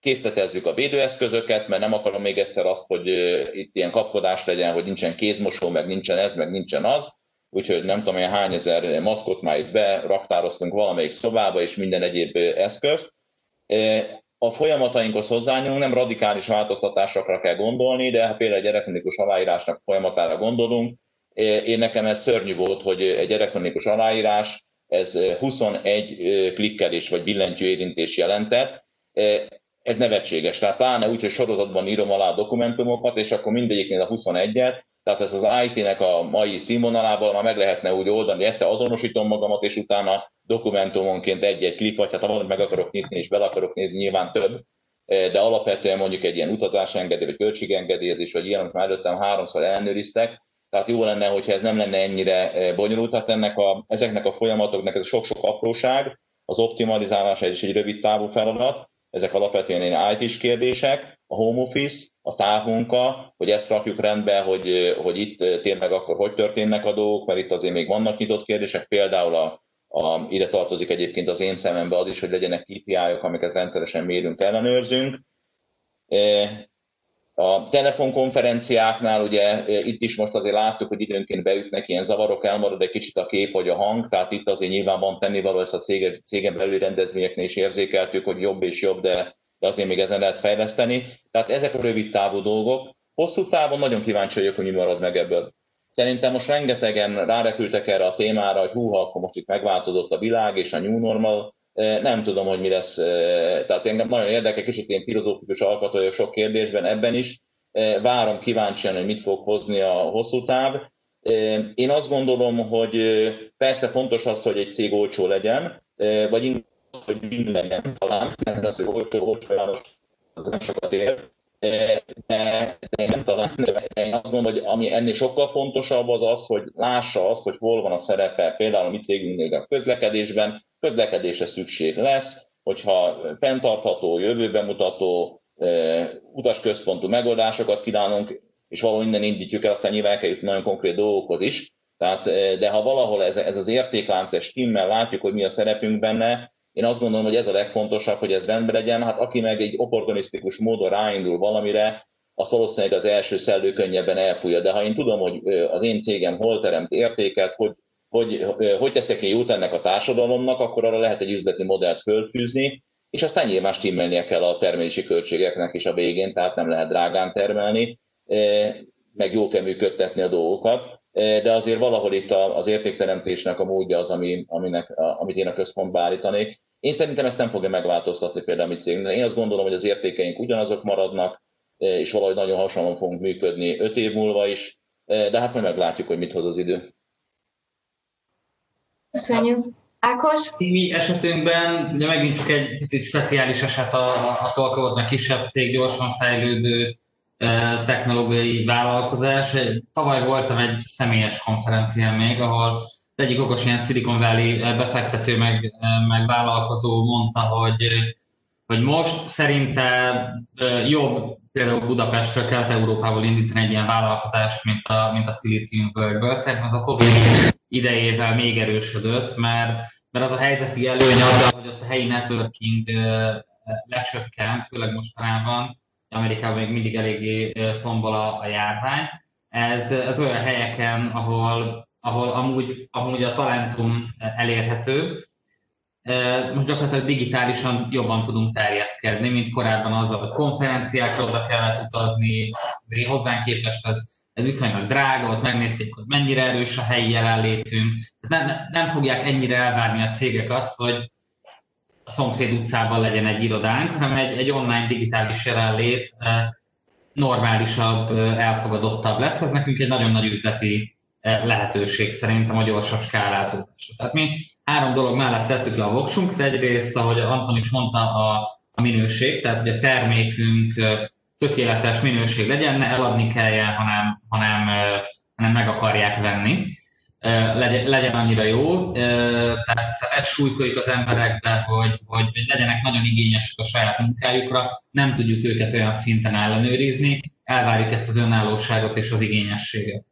készletezzük a védőeszközöket, mert nem akarom még egyszer azt, hogy itt ilyen kapkodás legyen, hogy nincsen kézmosó, meg nincsen ez, meg nincsen az. Úgyhogy nem tudom, hogy hány ezer maszkot már itt beraktároztunk valamelyik szobába, és minden egyéb eszközt a folyamatainkhoz hozzányúlunk, nem radikális változtatásokra kell gondolni, de ha például egy elektronikus aláírásnak folyamatára gondolunk, én nekem ez szörnyű volt, hogy egy elektronikus aláírás, ez 21 klikkelés vagy billentyű érintés jelentett. Ez nevetséges. Tehát pláne úgy, hogy sorozatban írom alá a dokumentumokat, és akkor mindegyiknél a 21-et, tehát ez az IT-nek a mai színvonalában már meg lehetne úgy oldani, egyszer azonosítom magamat, és utána dokumentumonként egy-egy klik, vagy hát ha valamit meg akarok nyitni, és bele akarok nézni, nyilván több, de alapvetően mondjuk egy ilyen utazásengedély, vagy költségengedélyezés, vagy ilyen, amit már előttem háromszor ellenőriztek, tehát jó lenne, hogyha ez nem lenne ennyire bonyolult, tehát ennek a, ezeknek a folyamatoknak ez sok-sok apróság, az optimalizálása is egy rövid távú feladat, ezek alapvetően ilyen IT-s kérdések, a home office, a távmunka, hogy ezt rakjuk rendbe, hogy, hogy itt tényleg akkor hogy történnek a dolgok, mert itt azért még vannak nyitott kérdések, például a, a, ide tartozik egyébként az én szemembe az is, hogy legyenek KPI-ok, amiket rendszeresen mérünk, ellenőrzünk. A telefonkonferenciáknál ugye itt is most azért láttuk, hogy időnként beütnek ilyen zavarok, elmarad egy kicsit a kép vagy a hang, tehát itt azért nyilván van tennivaló, ezt a cége, cégen belüli rendezvényeknél is érzékeltük, hogy jobb és jobb, de, de azért még ezen lehet fejleszteni. Tehát ezek a rövid távú dolgok. Hosszú távon nagyon kíváncsi vagyok, hogy mi marad meg ebből. Szerintem most rengetegen rárepültek erre a témára, hogy húha, akkor most itt megváltozott a világ és a new normal. Nem tudom, hogy mi lesz. Tehát engem nagyon érdekel, kicsit ilyen filozófikus alkat sok kérdésben ebben is. Várom kíváncsian, hogy mit fog hozni a hosszú táv. Én azt gondolom, hogy persze fontos az, hogy egy cég olcsó legyen, vagy inkább, hogy win legyen talán, mert az, hogy olcsó, olcsó, az nem sokat ér de, de nem talán, de én azt gondolom, hogy ami ennél sokkal fontosabb az az, hogy lássa azt, hogy hol van a szerepe például a mi cégünknél a közlekedésben, közlekedésre szükség lesz, hogyha fenntartható, jövőben mutató, utasközpontú megoldásokat kínálunk, és valahol innen indítjuk el, aztán nyilván kell nagyon konkrét dolgokhoz is. Tehát, de ha valahol ez, ez az értéklánc, és stimmel, látjuk, hogy mi a szerepünk benne, én azt gondolom, hogy ez a legfontosabb, hogy ez rendben legyen. Hát aki meg egy opportunisztikus módon ráindul valamire, az valószínűleg az első szellő könnyebben elfújja. De ha én tudom, hogy az én cégem hol teremt értéket, hogy, hogy, hogy teszek én jót ennek a társadalomnak, akkor arra lehet egy üzleti modellt fölfűzni, és aztán nyilván stimmelnie kell a termelési költségeknek is a végén, tehát nem lehet drágán termelni, meg jó kell működtetni a dolgokat, de azért valahol itt az értékteremtésnek a módja az, ami, aminek, amit én a központba állítanék. Én szerintem ezt nem fogja megváltoztatni például a mi cégnél. Én azt gondolom, hogy az értékeink ugyanazok maradnak, és valahogy nagyon hasonlóan fogunk működni öt év múlva is, de hát majd meglátjuk, hogy mit hoz az idő. Köszönjük. Ákos? Mi esetünkben ugye megint csak egy picit speciális eset a, a Tolka mert kisebb cég, gyorsan fejlődő technológiai vállalkozás. Tavaly voltam egy személyes konferencián még, ahol egyik okos ilyen Silicon Valley befektető meg, meg vállalkozó mondta, hogy, hogy most szerinte jobb például Budapestről, Kelet-Európából indítani egy ilyen vállalkozást, mint a, mint a Silicium völgyből. Szerintem az a Covid idejével még erősödött, mert, mert az a helyzeti előny az, hogy ott a helyi networking lecsökkent, főleg mostanában, Amerikában még mindig eléggé tombol a, a járvány. Ez, ez olyan helyeken, ahol ahol amúgy, amúgy a talentum elérhető, most gyakorlatilag digitálisan jobban tudunk terjeszkedni, mint korábban azzal, hogy konferenciákra oda kellett utazni, hozzánk képest ez, ez viszonylag drága, ott megnézték, hogy mennyire erős a helyi jelenlétünk. Nem, nem fogják ennyire elvárni a cégek azt, hogy a szomszéd utcában legyen egy irodánk, hanem egy, egy online digitális jelenlét normálisabb, elfogadottabb lesz. Ez nekünk egy nagyon nagy üzleti lehetőség szerintem a gyorsabb skálázódásra. Tehát mi három dolog mellett tettük le a voksunk, de egyrészt, ahogy Anton is mondta, a, a minőség, tehát hogy a termékünk tökéletes minőség legyen, ne eladni kelljen, hanem, hanem, hanem meg akarják venni, legyen, legyen annyira jó. Tehát, tehát ezt súlykoljuk az emberekbe, hogy, hogy, hogy legyenek nagyon igényesek a saját munkájukra, nem tudjuk őket olyan szinten ellenőrizni, elvárjuk ezt az önállóságot és az igényességet.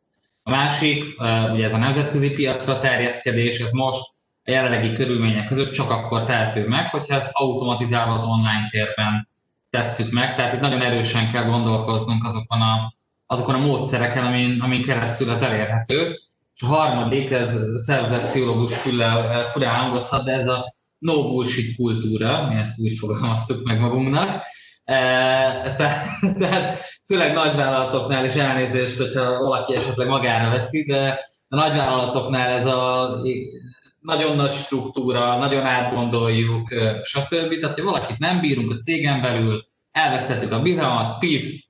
A másik, ugye ez a nemzetközi piacra terjeszkedés, ez most a jelenlegi körülmények között csak akkor tehető meg, hogyha ezt automatizálva az online térben tesszük meg. Tehát itt nagyon erősen kell gondolkoznunk azokon a, azokon a módszereken, amin, amin keresztül ez elérhető. És a harmadik, ez szervezetpszichológus füllel furán hangozhat, de ez a no bullshit kultúra, mi ezt úgy fogalmaztuk meg magunknak. E, tehát, tehát főleg nagyvállalatoknál is elnézést, hogyha valaki esetleg magára veszi, de a nagyvállalatoknál ez a nagyon nagy struktúra, nagyon átgondoljuk, stb. Tehát, hogy valakit nem bírunk a cégen belül, elvesztettük a bizalmat, pif,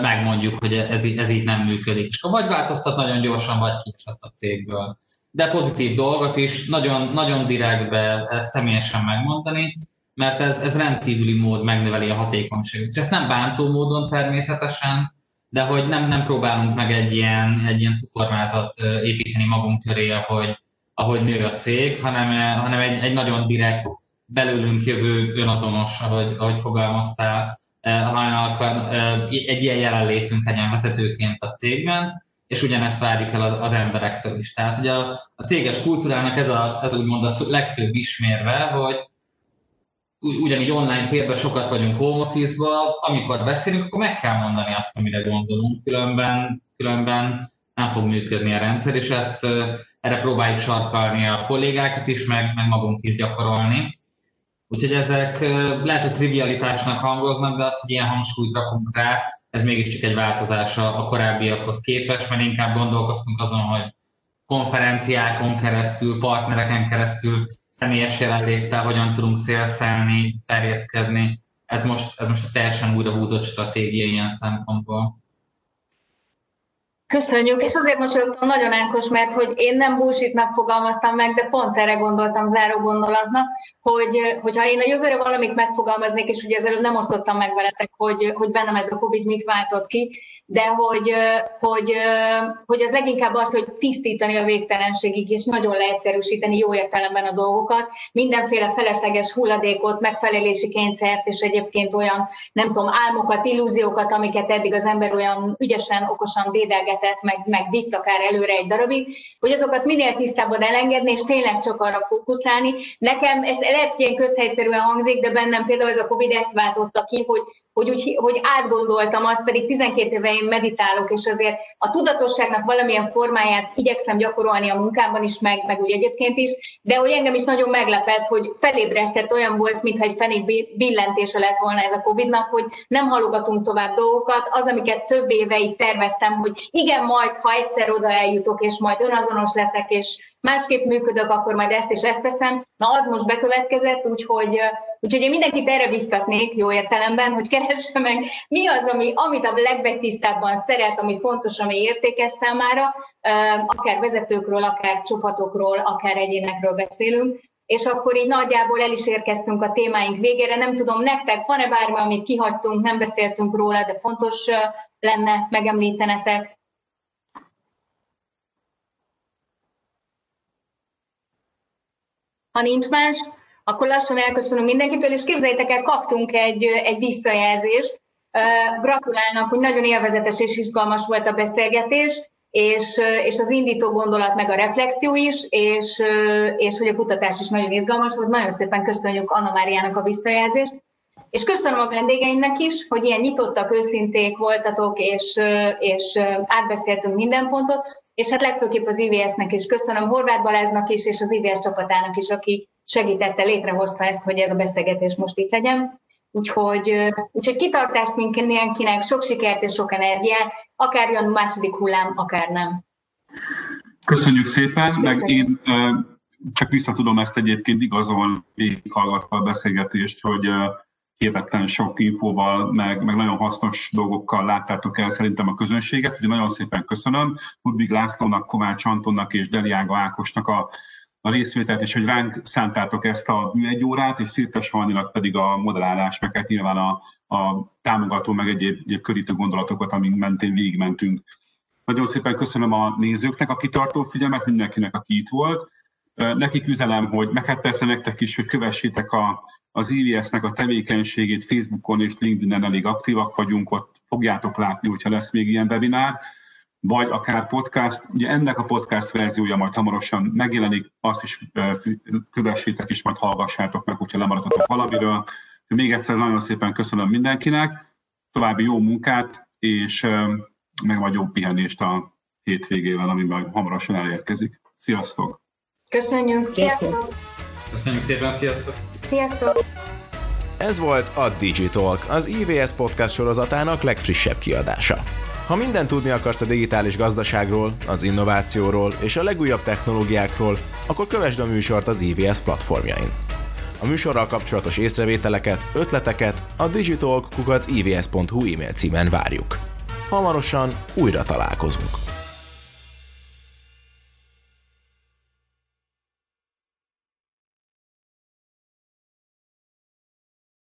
megmondjuk, hogy ez, ez így nem működik. És akkor vagy változtat nagyon gyorsan, vagy kicsat a cégből. De pozitív dolgot is nagyon, nagyon direktbe személyesen megmondani, mert ez, ez rendkívüli mód megnöveli a hatékonyságot. És ezt nem bántó módon természetesen, de hogy nem, nem próbálunk meg egy ilyen, egy ilyen cukormázat építeni magunk köré, ahogy, ahogy nő a cég, hanem, hanem egy, egy nagyon direkt, belőlünk jövő önazonos, ahogy, ahogy fogalmaztál, hajnalkan egy ilyen jelenlétünk legyen vezetőként a cégben, és ugyanezt várjuk el az, az emberektől is. Tehát ugye a, a céges kultúrának ez, a, ez úgymond a legfőbb ismérve, hogy ugyanígy online térben sokat vagyunk home office amikor beszélünk, akkor meg kell mondani azt, amire gondolunk, különben, különben nem fog működni a rendszer, és ezt erre próbáljuk sarkalni a kollégákat is, meg, meg magunk is gyakorolni. Úgyhogy ezek lehet, hogy trivialitásnak hangoznak, de azt, hogy ilyen hangsúlyt rakunk rá, ez mégiscsak egy változás a korábbiakhoz képest, mert inkább gondolkoztunk azon, hogy konferenciákon keresztül, partnereken keresztül, személyes jelenléttel hogyan tudunk szélszelni, terjeszkedni. Ez most, ez most teljesen újra húzott stratégia ilyen szempontból. Köszönjük, és azért mosolyogtam nagyon Ákos, mert hogy én nem bullshitnak fogalmaztam meg, de pont erre gondoltam záró gondolatnak, hogy hogyha én a jövőre valamit megfogalmaznék, és ugye ezelőtt nem osztottam meg veletek, hogy, hogy bennem ez a Covid mit váltott ki, de hogy, hogy, hogy ez leginkább az, hogy tisztítani a végtelenségig, és nagyon leegyszerűsíteni jó értelemben a dolgokat, mindenféle felesleges hulladékot, megfelelési kényszert, és egyébként olyan, nem tudom, álmokat, illúziókat, amiket eddig az ember olyan ügyesen, okosan dédelgetett, meg, meg vitt akár előre egy darabig, hogy azokat minél tisztábban elengedni, és tényleg csak arra fókuszálni. Nekem ez lehet, hogy ilyen közhelyszerűen hangzik, de bennem például ez a Covid ezt váltotta ki, hogy hogy, úgy, hogy átgondoltam, azt pedig 12 éve én meditálok, és azért a tudatosságnak valamilyen formáját igyekszem gyakorolni a munkámban is, meg, meg úgy egyébként is, de hogy engem is nagyon meglepett, hogy felébresztett olyan volt, mintha egy fenék billentése lett volna ez a Covid-nak, hogy nem halogatunk tovább dolgokat, az, amiket több éve terveztem, hogy igen, majd, ha egyszer oda eljutok, és majd önazonos leszek, és másképp működök, akkor majd ezt és ezt teszem. Na, az most bekövetkezett, úgyhogy, úgyhogy én mindenkit erre biztatnék jó értelemben, hogy keresse meg, mi az, ami, amit a legbetisztábban szeret, ami fontos, ami értékes számára, akár vezetőkről, akár csapatokról, akár egyénekről beszélünk, és akkor így nagyjából el is érkeztünk a témáink végére. Nem tudom, nektek van-e bármi, amit kihagytunk, nem beszéltünk róla, de fontos lenne megemlítenetek? Ha nincs más, akkor lassan elköszönünk mindenkitől, és képzeljétek el, kaptunk egy, egy visszajelzést. Gratulálnak, hogy nagyon élvezetes és izgalmas volt a beszélgetés, és, és az indító gondolat, meg a reflexió is, és, és hogy a kutatás is nagyon izgalmas volt. Nagyon szépen köszönjük Anna Máriának a visszajelzést. És köszönöm a vendégeimnek is, hogy ilyen nyitottak, őszinték voltatok, és, és átbeszéltünk minden pontot és hát legfőképp az IVS-nek is köszönöm, Horváth Balázsnak is, és az IVS csapatának is, aki segítette, létrehozta ezt, hogy ez a beszélgetés most itt legyen. Úgyhogy, úgyhogy kitartást mindenkinek, sok sikert és sok energiát, akár jön második hullám, akár nem. Köszönjük szépen, Köszönjük. meg én csak vissza tudom ezt egyébként igazolni, hallgatva a beszélgetést, hogy hihetetlen sok infóval, meg, meg nagyon hasznos dolgokkal láttátok el szerintem a közönséget, úgyhogy nagyon szépen köszönöm Ludvig Lászlónak, Kovács Antonnak és Deliága Ákosnak a, a részvételt, és hogy ránk szántátok ezt a egy órát, és Szirtes Halninak pedig a modellálás, meg hát nyilván a, a támogató, meg egyéb, egyéb körítő gondolatokat, amink mentén végigmentünk. Nagyon szépen köszönöm a nézőknek a kitartó figyelmet, mindenkinek, aki itt volt. Nekik üzenem, hogy meg hát persze nektek is, hogy kövessétek a, az IVS-nek a tevékenységét Facebookon és LinkedIn-en elég aktívak vagyunk, ott fogjátok látni, hogyha lesz még ilyen webinár, vagy akár podcast. Ugye ennek a podcast verziója majd hamarosan megjelenik, azt is kövessétek és majd hallgassátok meg, hogyha lemaradtatok valamiről. Még egyszer nagyon szépen köszönöm mindenkinek, további jó munkát, és meg vagy jó pihenést a hétvégével, ami majd hamarosan elérkezik. Sziasztok! Köszönjük, sziasztok! Köszönjük szépen, sziasztok! Sziasztok! Ez volt a Digitalk, az IVS podcast sorozatának legfrissebb kiadása. Ha mindent tudni akarsz a digitális gazdaságról, az innovációról és a legújabb technológiákról, akkor kövesd a műsort az IVS platformjain. A műsorral kapcsolatos észrevételeket, ötleteket a digitalk.ivs.hu e-mail címen várjuk. Hamarosan újra találkozunk.